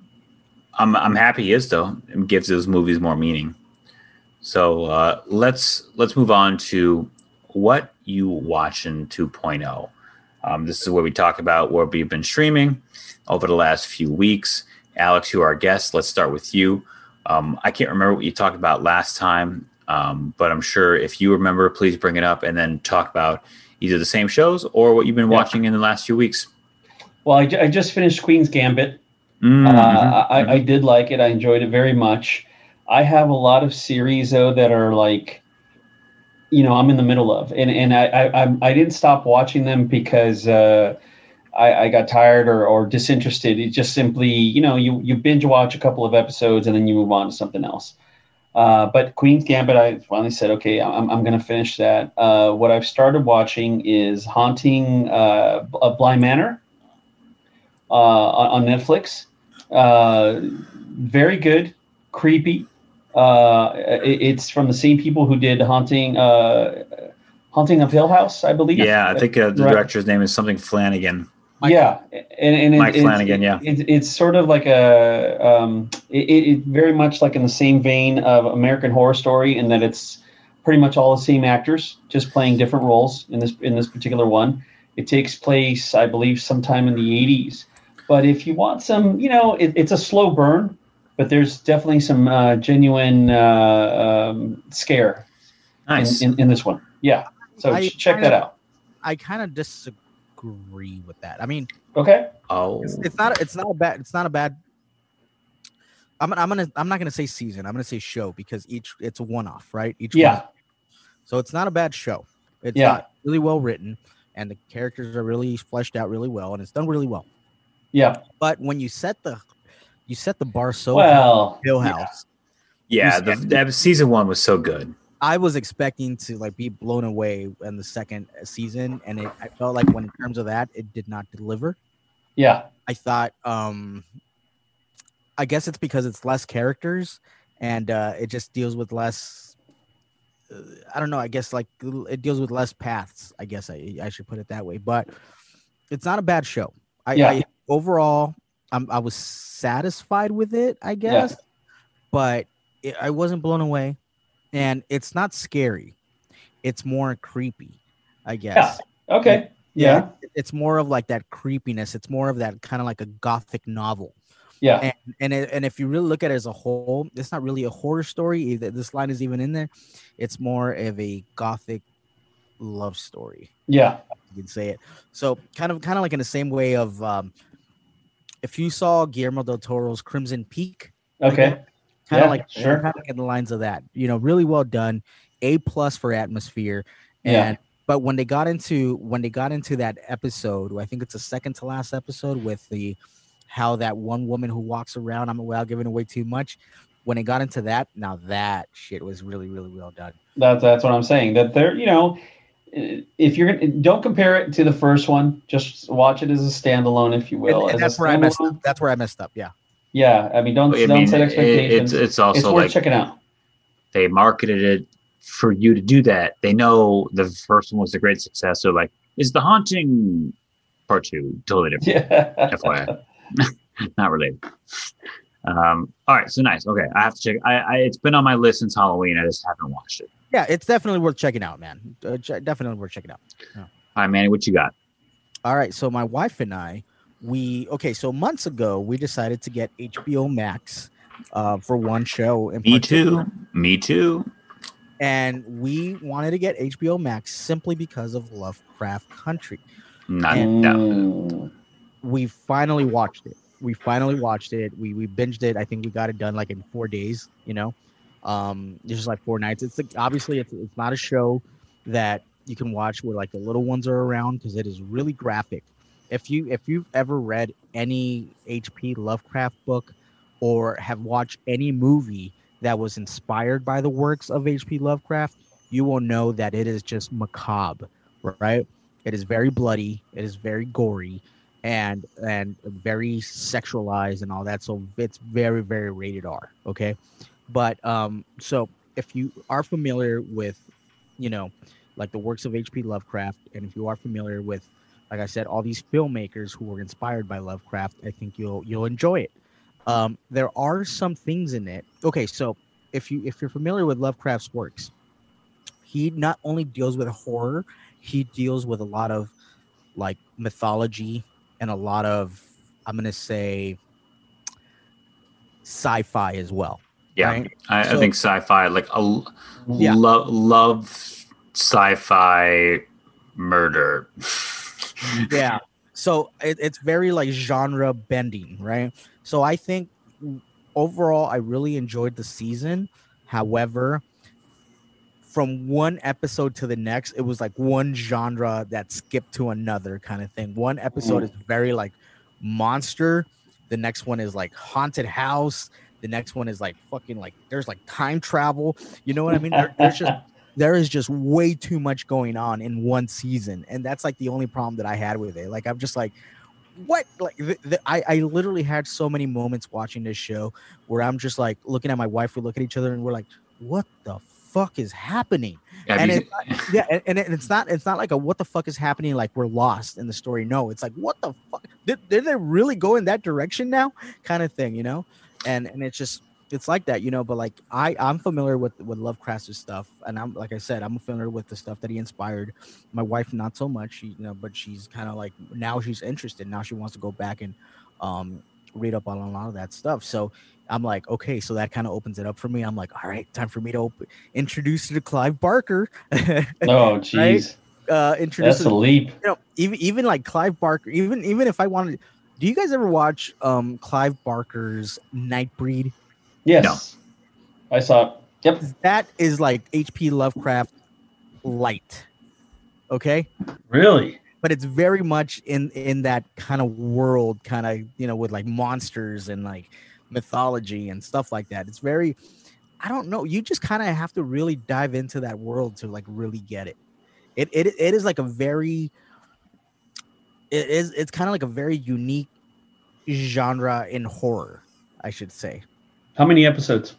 I'm I'm happy he is though. It gives those movies more meaning. So uh, let's let's move on to what you watching 2.0. Um, this is where we talk about what we've been streaming over the last few weeks. Alex, you are our guest. Let's start with you. Um, I can't remember what you talked about last time, um, but I'm sure if you remember, please bring it up and then talk about either the same shows or what you've been Yeah. watching in the last few weeks. Well, I, I just finished Queen's Gambit. Mm, Uh, I. I did like it. I enjoyed it very much. I have a lot of series though that are like, you know, I'm in the middle of, and and I I, I didn't stop watching them because uh, I, I got tired or, or disinterested. It just simply, you know, you you binge watch a couple of episodes and then you move on to something else. Uh, but Queen's Gambit, I finally said, okay, I'm, I'm going to finish that. Uh, what I've started watching is Haunting uh, Bly Manor uh, on, on Netflix. Uh, very good, creepy. Uh, it, it's from the same people who did Haunting, uh, Haunting of Hill House, I believe. yeah, I think uh, the Right. director's name is something Flanagan. Mike- yeah, and, and it- Mike it's, Flanagan, yeah. it, it's sort of like a, um, it, it, it very much like in the same vein of American Horror Story, in that it's pretty much all the same actors, just playing different roles in this in this particular one. It takes place, I believe, sometime in the '80s. But if you want some, you know, it, it's a slow burn, but there's definitely some uh, genuine uh, um, scare Nice. in, in, in this one. Yeah, so I check that kinda- out. I kind of disagree with that. I mean, Okay. oh, it's, it's not it's not a bad it's not a bad. I'm I'm gonna I'm not gonna say season. I'm gonna say show because each it's a one off, right? Each one- Yeah. so it's not a bad show. It's Yeah. not really well written, and the characters are really fleshed out really well, and it's done really well. Yeah. But when you set the you set the bar so Well. Hill yeah. House, yeah, the, that season one was so good. I was expecting to like be blown away in the second season, and it, I felt like when in terms of that, it did not deliver. Yeah. I thought, um, I guess it's because it's less characters and uh, it just deals with less. Uh, I don't know. I guess like it deals with less paths. I guess I, I should put it that way. But it's not a bad show. I, Yeah. I overall, I'm, I was satisfied with it. I guess, but it, I wasn't blown away, and it's not scary. It's more creepy. I guess Yeah. Okay. Yeah. it's more of like that creepiness. It's more of that kind of like a gothic novel. Yeah. and and, it, and if you really look at it as a whole, it's not really a horror story. This line is even in there. It's more of a gothic love story. Yeah. You can say it. So kind of kind of like in the same way of um, if you saw Guillermo del Toro's Crimson Peak, Okay. kind of Yeah, like sure. kind of like in the lines of that. You know, really well done. A plus for atmosphere. Yeah. But when they got into when they got into that episode, I think it's the second to last episode with the how that one woman who walks around, I'm without giving away too much. When it got into that, now that shit was really, really well done. That's that's what I'm saying. That they're you know, if you're gonna don't compare it to the first one, just watch it as a standalone, if you will. And- and that's where I messed up. That's where I messed up. Yeah. Yeah, I mean, don't I don't set expectations. it's it's it's also worth like checking out. they marketed it for you to do that. They know the first one was a great success. So like, is the haunting part two totally different? Yeah. FYI, not related. Um, all right, so nice. Okay, I have to check. I, I it's been on my list since Halloween. I just haven't watched it. Yeah, it's definitely worth checking out, man. Uh, ch- definitely worth checking out. All right, Manny, what you got? All right, so my wife and I, we okay. So months ago, we decided to get HBO Max uh, for one show. In Me particular. too. Me too. And we wanted to get HBO Max simply because of Lovecraft Country. Not And- that. Mm, We finally watched it. We finally watched it. We we binged it. I think we got it done like in four days. You know, um, it's just like four nights. It's like, obviously it's it's not a show that you can watch where like the little ones are around because it is really graphic. If you if you've ever read any H.P. Lovecraft book or have watched any movie that was inspired by the works of H.P. Lovecraft, you will know that it is just macabre, right? It is very bloody. It is very gory, and and very sexualized and all that. So it's very very rated R. Okay, but um, so if you are familiar with, you know, like the works of H.P. Lovecraft, and if you are familiar with, like I said, all these filmmakers who were inspired by Lovecraft, I think you'll you'll enjoy it. Um, there are some things in it. Okay, so if you if you're familiar with Lovecraft's works, he not only deals with horror, he deals with a lot of like mythology and a lot of I'm gonna say sci-fi as well. Yeah, right? I, I think sci-fi, like a Yeah. love, love sci-fi murder. yeah. So it, it's very like genre bending right? So i think overall i really enjoyed the season. However from one episode to the next it was like one genre that skipped to another kind of thing. One episode is very like monster. The next one is like haunted house the next one is like fucking like there's like time travel. You know what i mean? There, there's just there is just way too much going on in one season and that's like the only problem that i had with it. Like i'm just like what? Like the, the, I, I literally had so many moments watching this show where i'm just like looking at my wife we look at each other and we're like what the fuck is happening? Have and it's not, yeah and, and it's not it's not like a what the fuck is happening? Like we're lost in the story. No it's like what the fuck? Did, did they really go in that direction now? Kind of thing you know and and it's just it's like that you know but like i i'm familiar with with lovecraft's stuff and i'm like i said i'm familiar with the stuff that he inspired my wife not so much she, you know but she's kind of like now she's interested now she wants to go back and um read up on a lot of that stuff so i'm like okay so that kind of opens it up for me i'm like all right time for me to op- introduce you to clive barker Oh, jeez. uh introduce That's a leap. you know, even even like Clive Barker, even even if I wanted, do you guys ever watch um Clive Barker's Nightbreed? Yes. I saw it. Yep. That is like H.P. Lovecraft light, okay, Really? but it's very much in in that kind of world, kind of you know, with like monsters and like mythology and stuff like that. It's very, I don't know, you just kind of have to really dive into that world to like really get it. It it, it is like a very it is it's kind of like a very unique genre in horror, I should say. How many episodes?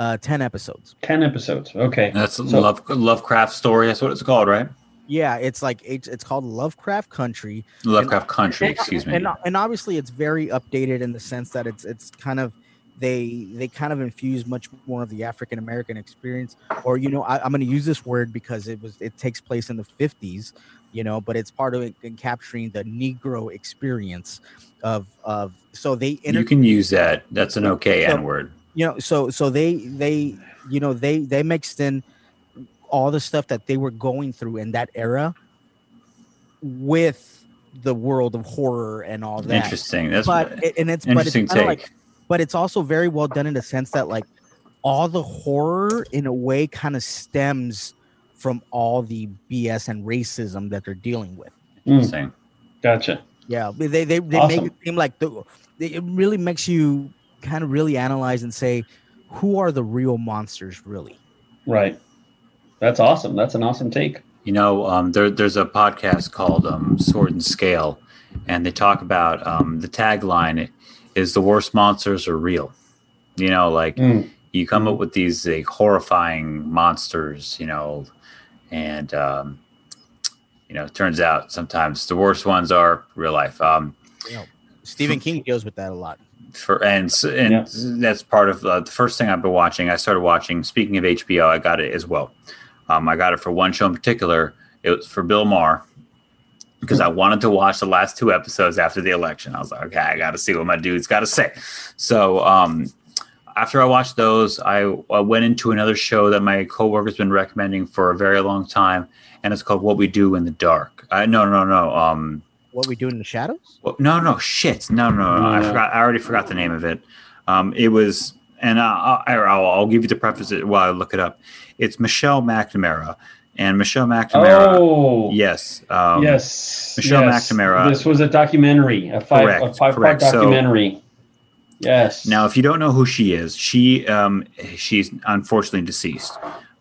Uh 10 episodes. 10 episodes. Okay. that's So- love Lovecraft story. That's what it's called, right? Yeah, it's like it's, it's called Lovecraft Country. Lovecraft Country. And- Excuse me. And, and obviously it's very updated in the sense that it's it's kind of they they kind of infuse much more of the African American experience, or you know, I, am going to use this word because it was it takes place in the 50s, you know, but it's part of it in capturing the Negro experience of of so they inter- you can use that. That's an okay so, N word. You know, so so they they you know they they mixed in all the stuff that they were going through in that era with the world of horror and all that. Interesting. That's but and it's interesting but it's take. Like, but it's also very well done in the sense that like all the horror in a way kind of stems from all the BS and racism that they're dealing with. Mm. Gotcha. Yeah, they they, they awesome. make it seem like the it really makes you kind of really analyze and say who are the real monsters really. Right. That's awesome. That's an awesome take. You know, um, there, there's a podcast called um, Sword and Scale, and they talk about um, the tagline is the worst monsters are real. You know, like mm. you come up with these like, horrifying monsters, you know, and um, you know, it turns out sometimes the worst ones are real life. Um, you know, Stephen King deals with that a lot. For and and yeah. that's part of uh, the first thing I've been watching. I started watching. Speaking of HBO, I got it as well. Um, I got it for one show in particular. It was for Bill Maher because I wanted to watch the last two episodes after the election. I was like, okay, I got to see what my dude's got to say. So um, after I watched those, I, I, went into another show that my coworker's been recommending for a very long time, and it's called What We Do in the Dark. I, no, no, no. Um, what we do in the shadows? Well, no, no, shit, no, no, no. I forgot. I already forgot the name of it. Um, it was, and I, will I'll give you the preface while I look it up. It's Michelle McNamara, and Michelle McNamara. Oh, yes, um, yes, Michelle yes. McNamara. This was a documentary, a five correct, a five part documentary. So, yes. Now, if you don't know who she is, she um, she's unfortunately deceased,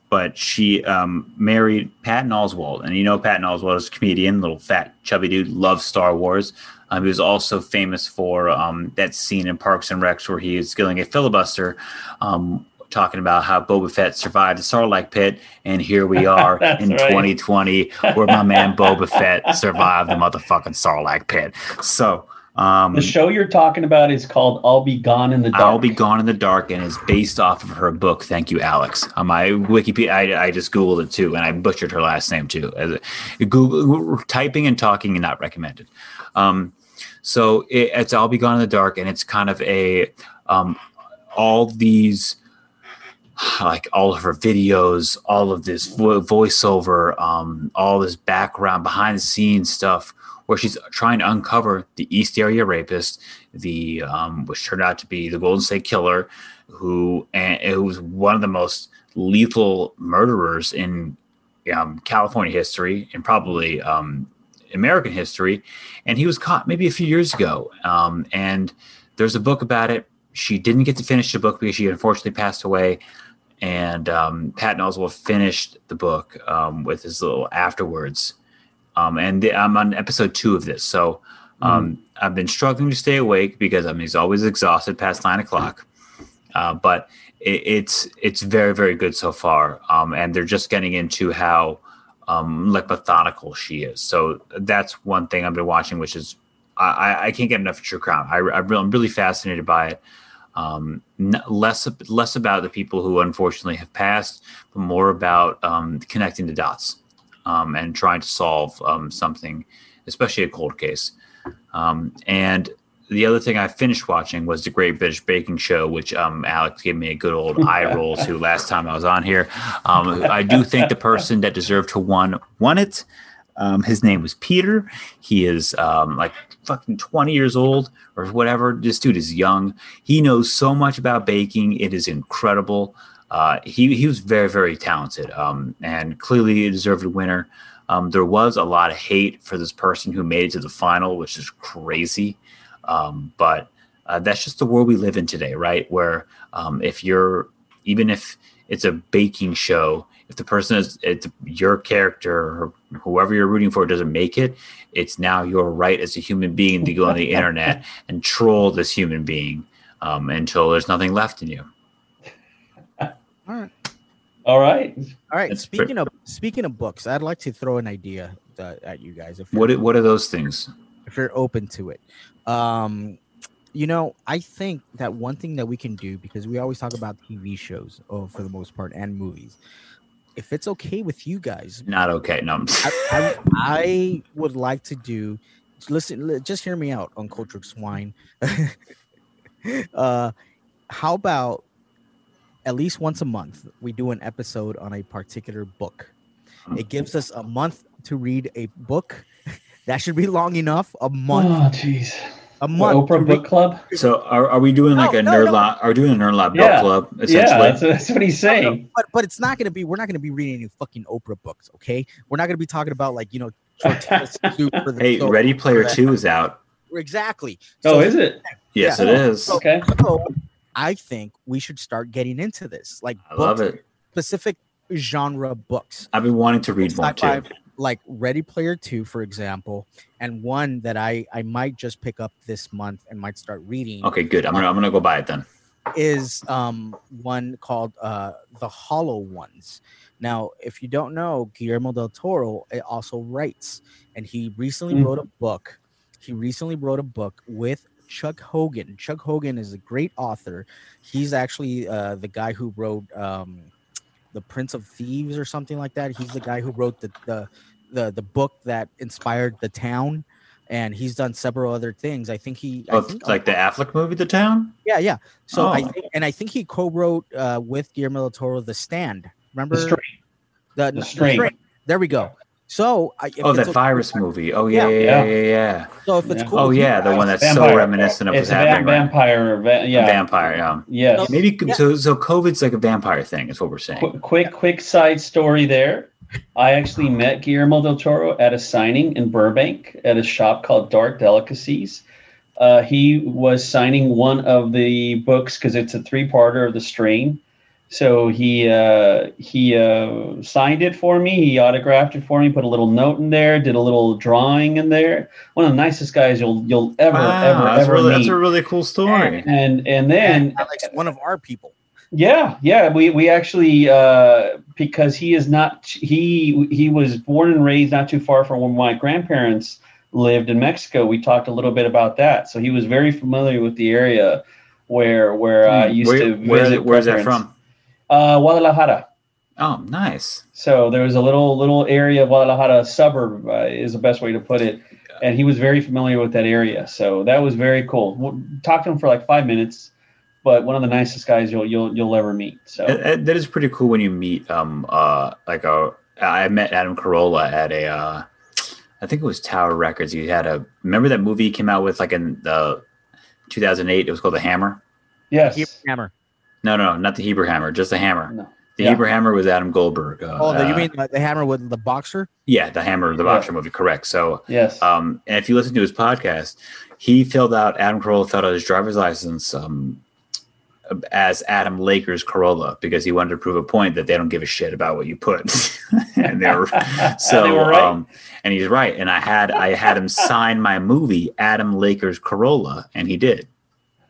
but she um, married Patton Oswalt, and you know Patton Oswalt is a comedian, little fat chubby dude, loves Star Wars. Um, he was also famous for um, that scene in Parks and Recs where he is killing a filibuster um, talking about how Boba Fett survived the Sarlacc pit, and here we are in right. 2020, where my man Boba Fett survived the motherfucking Sarlacc pit. So. Um, the show you're talking about is called "I'll Be Gone in the Dark." I'll Be Gone in the Dark, and is based off of her book. Thank you, Alex. On my Wikipedia, I, I just googled it too, and I butchered her last name too. As a, Google typing and talking and not recommended. Um, so it, it's "I'll Be Gone in the Dark," and it's kind of a um, all these like all of her videos, all of this vo- voiceover, um, all this background behind the scenes stuff where she's trying to uncover the East Area rapist, the um, which turned out to be the Golden State Killer, who and who was one of the most lethal murderers in um, California history and probably um, American history, and he was caught maybe a few years ago. Um, and there's a book about it. She didn't get to finish the book because she unfortunately passed away and um, Patton Oswalt finished the book um, with his little afterwards. Um, and the, I'm on episode two of this, so um, mm. I've been struggling to stay awake because I mean he's always exhausted past nine o'clock. Uh, but it, it's it's very very good so far, um, and they're just getting into how um, like methodical she is. So that's one thing I've been watching, which is I, I can't get enough of True Crime. I, I'm really fascinated by it um, less less about the people who unfortunately have passed, but more about um, connecting the dots um, and trying to solve um, something, especially a cold case. Um, and the other thing I finished watching was the Great British Baking Show, which um, Alex gave me a good old eye roll to last time I was on here. I do think the person that deserved to won won it. his name was Peter. He is like fucking 20 years old or whatever. This dude is young. He knows so much about baking. It is incredible. Uh, he, he was very, very talented um, and clearly deserved a deserved winner. Um, there was a lot of hate for this person who made it to the final, which is crazy. Um, but uh, that's just the world we live in today, right? Where um, if you're, even if it's a baking show, if the person is it's your character or whoever you're rooting for doesn't make it, it's now your right as a human being to go on the internet and troll this human being um, until there's nothing left in you. All right. All right. All right. It's speaking of speaking of books, I'd like to throw an idea uh, at you guys. If what what are those things? If you're open to it, um, you know, I think that one thing that we can do because we always talk about TV shows, oh, for the most part, and movies. If it's okay with you guys, Not okay. No. I, I, I would like to do. Listen, just hear me out, on Trick Swine. uh, how about at least once a month we do an episode on a particular book? Hmm. It gives us a month to read a book. That should be long enough. A month. Oh, jeez. A month. to Oprah read- Book Club. So are, are we doing like No, a no, nerd no. lot? Are we doing a nerd lot book Yeah. club Yeah, essentially? that's, that's what he's saying. but but it's not gonna be. We're not gonna be reading any fucking Oprah books. Okay, we're not gonna be talking about like you know. Tortillas soup the hey, soul. Ready Player Two is out. Exactly. Oh, is it? Yes, Yeah. it is. So- Okay. So I think we should start getting into this, like I love it. specific genre books, I've been wanting to read more Sci-fi, too. like Ready Player Two, for example, and one that I I might just pick up this month and might start reading Okay, good. I'm gonna I'm gonna go buy it then. is um one called uh The Hollow Ones. Now, if you don't know, Guillermo del Toro uh, also writes, and he recently Mm. wrote a book. He recently wrote a book with Chuck Hogan. Chuck Hogan is a great author. He's actually uh, the guy who wrote um, the Prince of Thieves or something like that. He's the guy who wrote the the the, the book that inspired the town. And he's done several other things. I think he, I Oh, think, like the Affleck movie, The Town. yeah, yeah. So I Oh. think, and I think he co-wrote uh, with Guillermo del Toro the Stand. Remember The Strain. the, The Strain. There we go. So I, if Oh, that okay- virus movie. Oh yeah, Yeah. yeah, yeah, yeah. yeah. So if it's Yeah. cool. Oh yeah, the one that's so reminiscent of It's what's a va- happening. right? vampire. Va- A yeah. vampire. Yeah. Yes. Maybe Yeah. so. So COVID's like a vampire thing. Is what we're saying. Qu- quick, quick side story there. I actually met Guillermo del Toro at a signing in Burbank at a shop called Dark Delicacies. Uh, he was signing one of the books because it's a three-parter of The Strain. So he uh, he uh, signed it for me. He autographed it for me. Put a little note in there. Did a little drawing in there. One of the nicest guys you'll you'll ever Wow, ever that's, ever really, meet. that's a really cool story. and and then Alex, one of our people. yeah, yeah, we we actually uh, because he is not he he was born and raised not too far from where my grandparents lived in Mexico. We talked a little bit about that, so he was very familiar with the area where where I Hmm. used Where- to where- visit. where's that from? Uh, Guadalajara. Oh, nice. So there was a little little area of Guadalajara suburb uh, is the best way to put it, and he was very familiar with that area. So that was very cool. W- Talked to him for like five minutes, but one of the nicest guys you'll you'll you'll ever meet. So That- that- that is pretty cool when you meet um uh like a I met Adam Carolla at a uh I think it was Tower Records. He had a remember that movie he came out with like in the 2008. It was called The Hammer. yes, Hammer. No, no, not the Hebrew Hammer, just the Hammer. No. The Yeah. Hebrew Hammer was Adam Goldberg. Uh, Oh, the, you uh, mean the, the hammer with the boxer? yeah, the Hammer, the Yeah. boxer movie, correct. So Yes. Um, and if you listen to his podcast, he filled out Adam Carolla filled out his driver's license um, as Adam Lakers Carolla because he wanted to prove a point that they don't give a shit about what you put. and they were so They were right. um, and he's right. And I had I had him sign my movie Adam Lakers Carolla, and he did.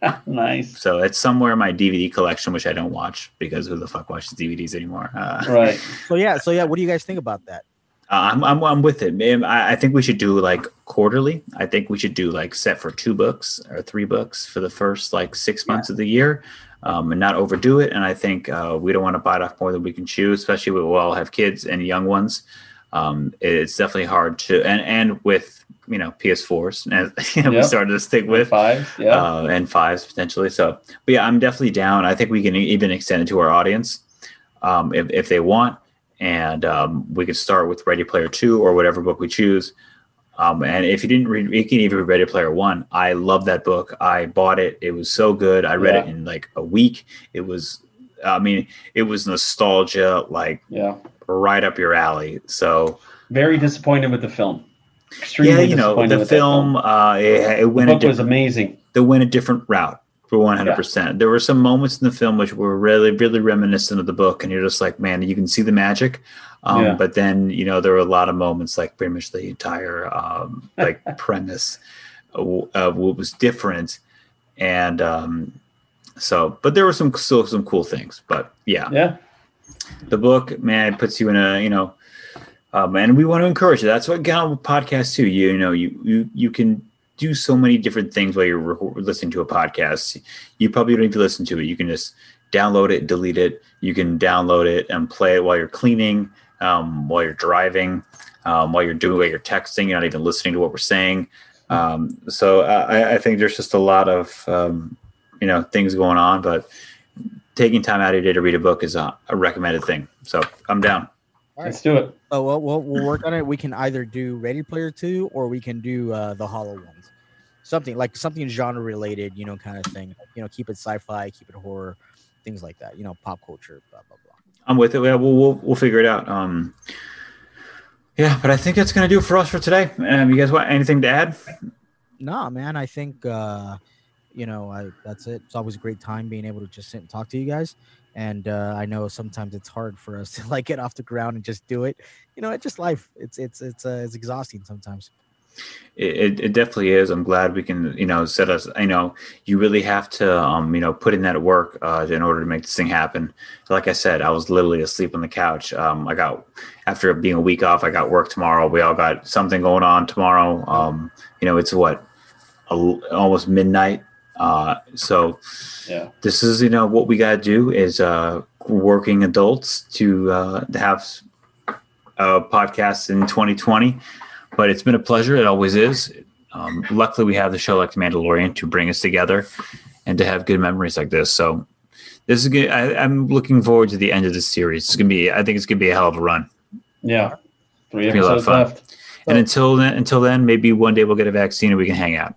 nice. So it's somewhere in my DVD collection, which I don't watch because who the fuck watches DVDs anymore? Uh, Right. So yeah, so yeah, what do you guys think about that? Uh, I'm, I'm I'm with it. Man, I, I think we should do like quarterly. I think we should do like set for two books or three books for the first like six months of the year, um, and not overdo it. And I think uh, we don't want to bite off more than we can chew, especially when we all have kids and young ones. Um, it's definitely hard to and and with you know PS4s and you know, we started to stick with five. Yeah. uh, and fives potentially. So, but yeah, I'm definitely down. I think we can even extend it to our audience um, if, if they want, and um, we could start with Ready Player Two or whatever book we choose. Um, and if you didn't read, you can even read Ready Player One. I love that book. I bought it. It was so good. I read it in like a week. It was, I mean, it was nostalgia, like yeah. right up your alley. So Very disappointed with the film. Extremely yeah, you know, the film, uh, it, it The went a book was amazing. they went a different route for 100%. There were some moments in the film which were really, really reminiscent of the book, and you're just like, man, you can see the magic. Um, Yeah. But then, you know, there were a lot of moments, like pretty much the entire um, like premise of of what was different, and um, so. But there were some still some cool things. But yeah, Yeah. the book, man, it puts you in a, you know, um, and we want to encourage you. That's what kind of podcast too. You, you know, you you you can do so many different things while you're re- listening to a podcast. You probably don't need to listen to it. You can just download it, delete it. You can download it and play it while you're cleaning, um, while you're driving, um, while you're doing, while you're texting. You're not even listening to what we're saying. Um, so I, I, think there's just a lot of um, you know things going on, but taking time out of your day to read a book is a, a recommended thing. So I'm down. All right. Let's do it. Oh, well, we'll, we'll work on it. We can either do Ready Player Two or we can do uh, the Hollow ones. Something like something genre related, you know, kind of thing. You know, keep it sci-fi, keep it horror, things like that. You know, pop culture, blah blah blah. I'm with it. Yeah, we'll we'll, we'll figure it out. Um, yeah, but I think that's gonna do it for us for today. Um, you guys want anything to add? Nah, man. I think uh, you know, I that's it. It's always a great time being able to just sit and talk to you guys. And uh, I know sometimes it's hard for us to like get off the ground and just do it. You know, it's just life. It's it's it's uh, it's exhausting sometimes. It, it definitely is. I'm glad we can, you know, set us. you know you really have to, um, you know, put in that work uh, in order to make this thing happen. Like I said, I was literally asleep on the couch. Um, I got after being a week off, I got work tomorrow. We all got something going on tomorrow. Um, you know, it's what a, almost midnight uh, so yeah, this is you know what we got to do is uh, working adults to uh, to have a podcast in 2020. But it's been a pleasure. It always is. Um, luckily, we have the show like The Mandalorian to bring us together and to have good memories like this. So this is good. I, I'm looking forward to the end of this series. It's gonna be. I think it's gonna be a hell of a run. Yeah, three episodes left. And until then, until then, maybe one day we'll get a vaccine and we can hang out.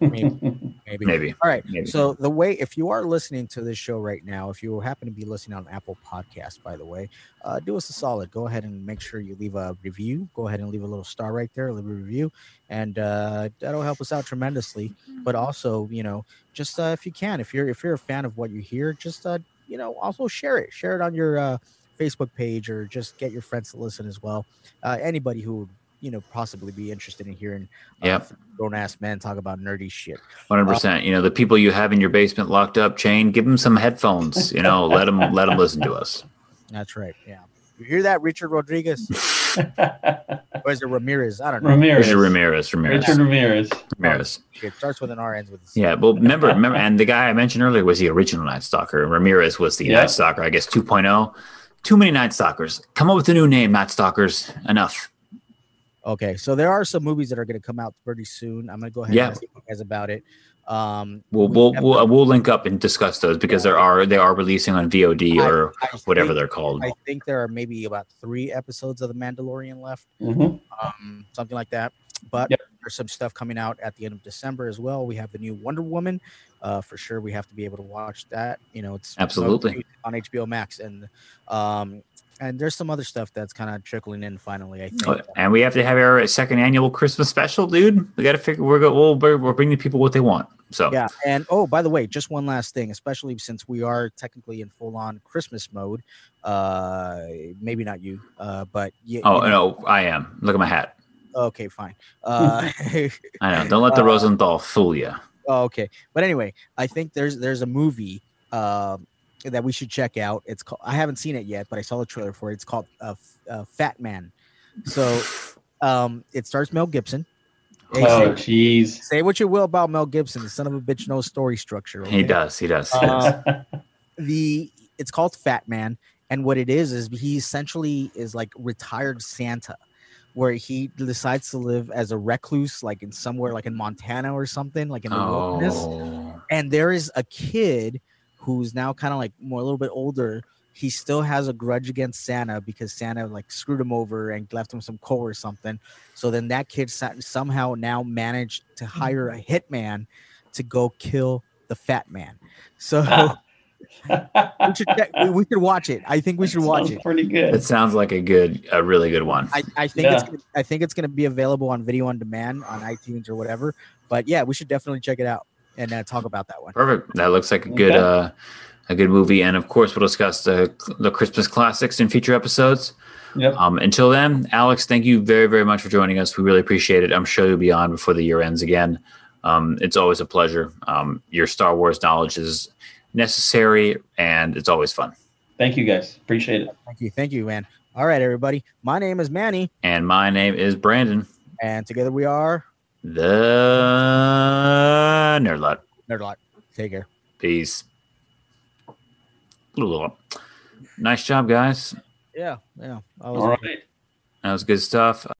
Maybe. Maybe. Maybe. All right. Maybe. So the way, if you are listening to this show right now, if you happen to be listening on Apple Podcast, by the way, uh, do us a solid. Go ahead and make sure you leave a review. Go ahead and leave a little star right there, leave a review, and uh, that'll help us out tremendously. But also, you know, just uh, if you can, if you're if you're a fan of what you hear, just uh, you know, also share it. Share it on your uh, Facebook page, or just get your friends to listen as well. Uh, anybody who you know possibly be interested in hearing uh, yep. grown ass men talk about nerdy shit. One hundred percent. You know the people you have in your basement locked up, chain. Give them some headphones. You know, let them let them listen to us. That's right. Yeah. You hear that, Richard Rodriguez? or is it Ramirez? I don't know. Ramirez. Richard Ramirez. Ramirez. Richard Ramirez. Ramirez. It starts with an R, ends with a C. Yeah. Well, remember, remember, and the guy I mentioned earlier was the original Night Stalker. Ramirez was the yep. Night Stalker, I guess 2.0. Too many Night Stalkers. Come up with a new name, Night Stalkers. Enough. Okay, so there are some movies that are going to come out pretty soon. I'm going to go ahead yeah. and ask you guys about it. Um, we'll we'll we'll, we'll, link up and discuss those because there are they are releasing on VOD or I, I whatever think, they're called. I think there are maybe about three episodes of The Mandalorian left, mm-hmm. um, something like that. But yep. there's some stuff coming out at the end of December as well. We have the new Wonder Woman. Uh, for sure, we have to be able to watch that. You know, it's absolutely on HBO Max, and um, and there's some other stuff that's kind of trickling in finally. I think, oh, and we have to have our second annual Christmas special, dude. We got to figure we're going. We'll, we're, bringing people what they want. So yeah, and oh, by the way, just one last thing, especially since we are technically in full on Christmas mode. Uh, maybe not you, uh, but you, oh you know. no, I am. Look at my hat. Okay, fine. Uh, I know. Don't let the uh, Rosenthal fool you. Oh, okay, but anyway, I think there's there's a movie. Um, that we should check out. It's called. I haven't seen it yet, but I saw the trailer for it. It's called uh, uh, Fat Man. So, um, it stars Mel Gibson. Hey, oh, jeez. Say, say, what you will about Mel Gibson. The son of a bitch knows story structure. Okay? He does. He does. Uh, the it's called Fat Man, and what it is is he essentially is like retired Santa, where he decides to live as a recluse, like in somewhere like in Montana or something, like in the oh. wilderness. And there is a kid who's now kind of like more a little bit older he still has a grudge against Santa because Santa like screwed him over and left him some coal or something. So then that kid somehow now managed to mm-hmm. hire a hitman to go kill the fat man. So we should check, we, we, should watch it. I think we should watch it. Pretty good. It sounds like a good, a really good one. I, I think yeah. it's gonna, I think it's going to be available on video on demand on iTunes or whatever. But yeah, we should definitely check it out and uh, talk about that one. Perfect. That looks like a good okay. uh, a good movie, and of course, we'll discuss the the Christmas classics in future episodes. Yep. Um, until then, Alex, thank you very very much for joining us. We really appreciate it. I'm sure you'll be on before the year ends again. Um, it's always a pleasure. Um, your Star Wars knowledge is necessary, and it's always fun. Thank you, guys. Appreciate it. Thank you. Thank you, man. All right, everybody. My name is Manny. And my name is Brandon. And together we are the Nerdlot. Nerdlot. Take care. Peace. Nice job, guys. Yeah, yeah. I All right. That was good stuff.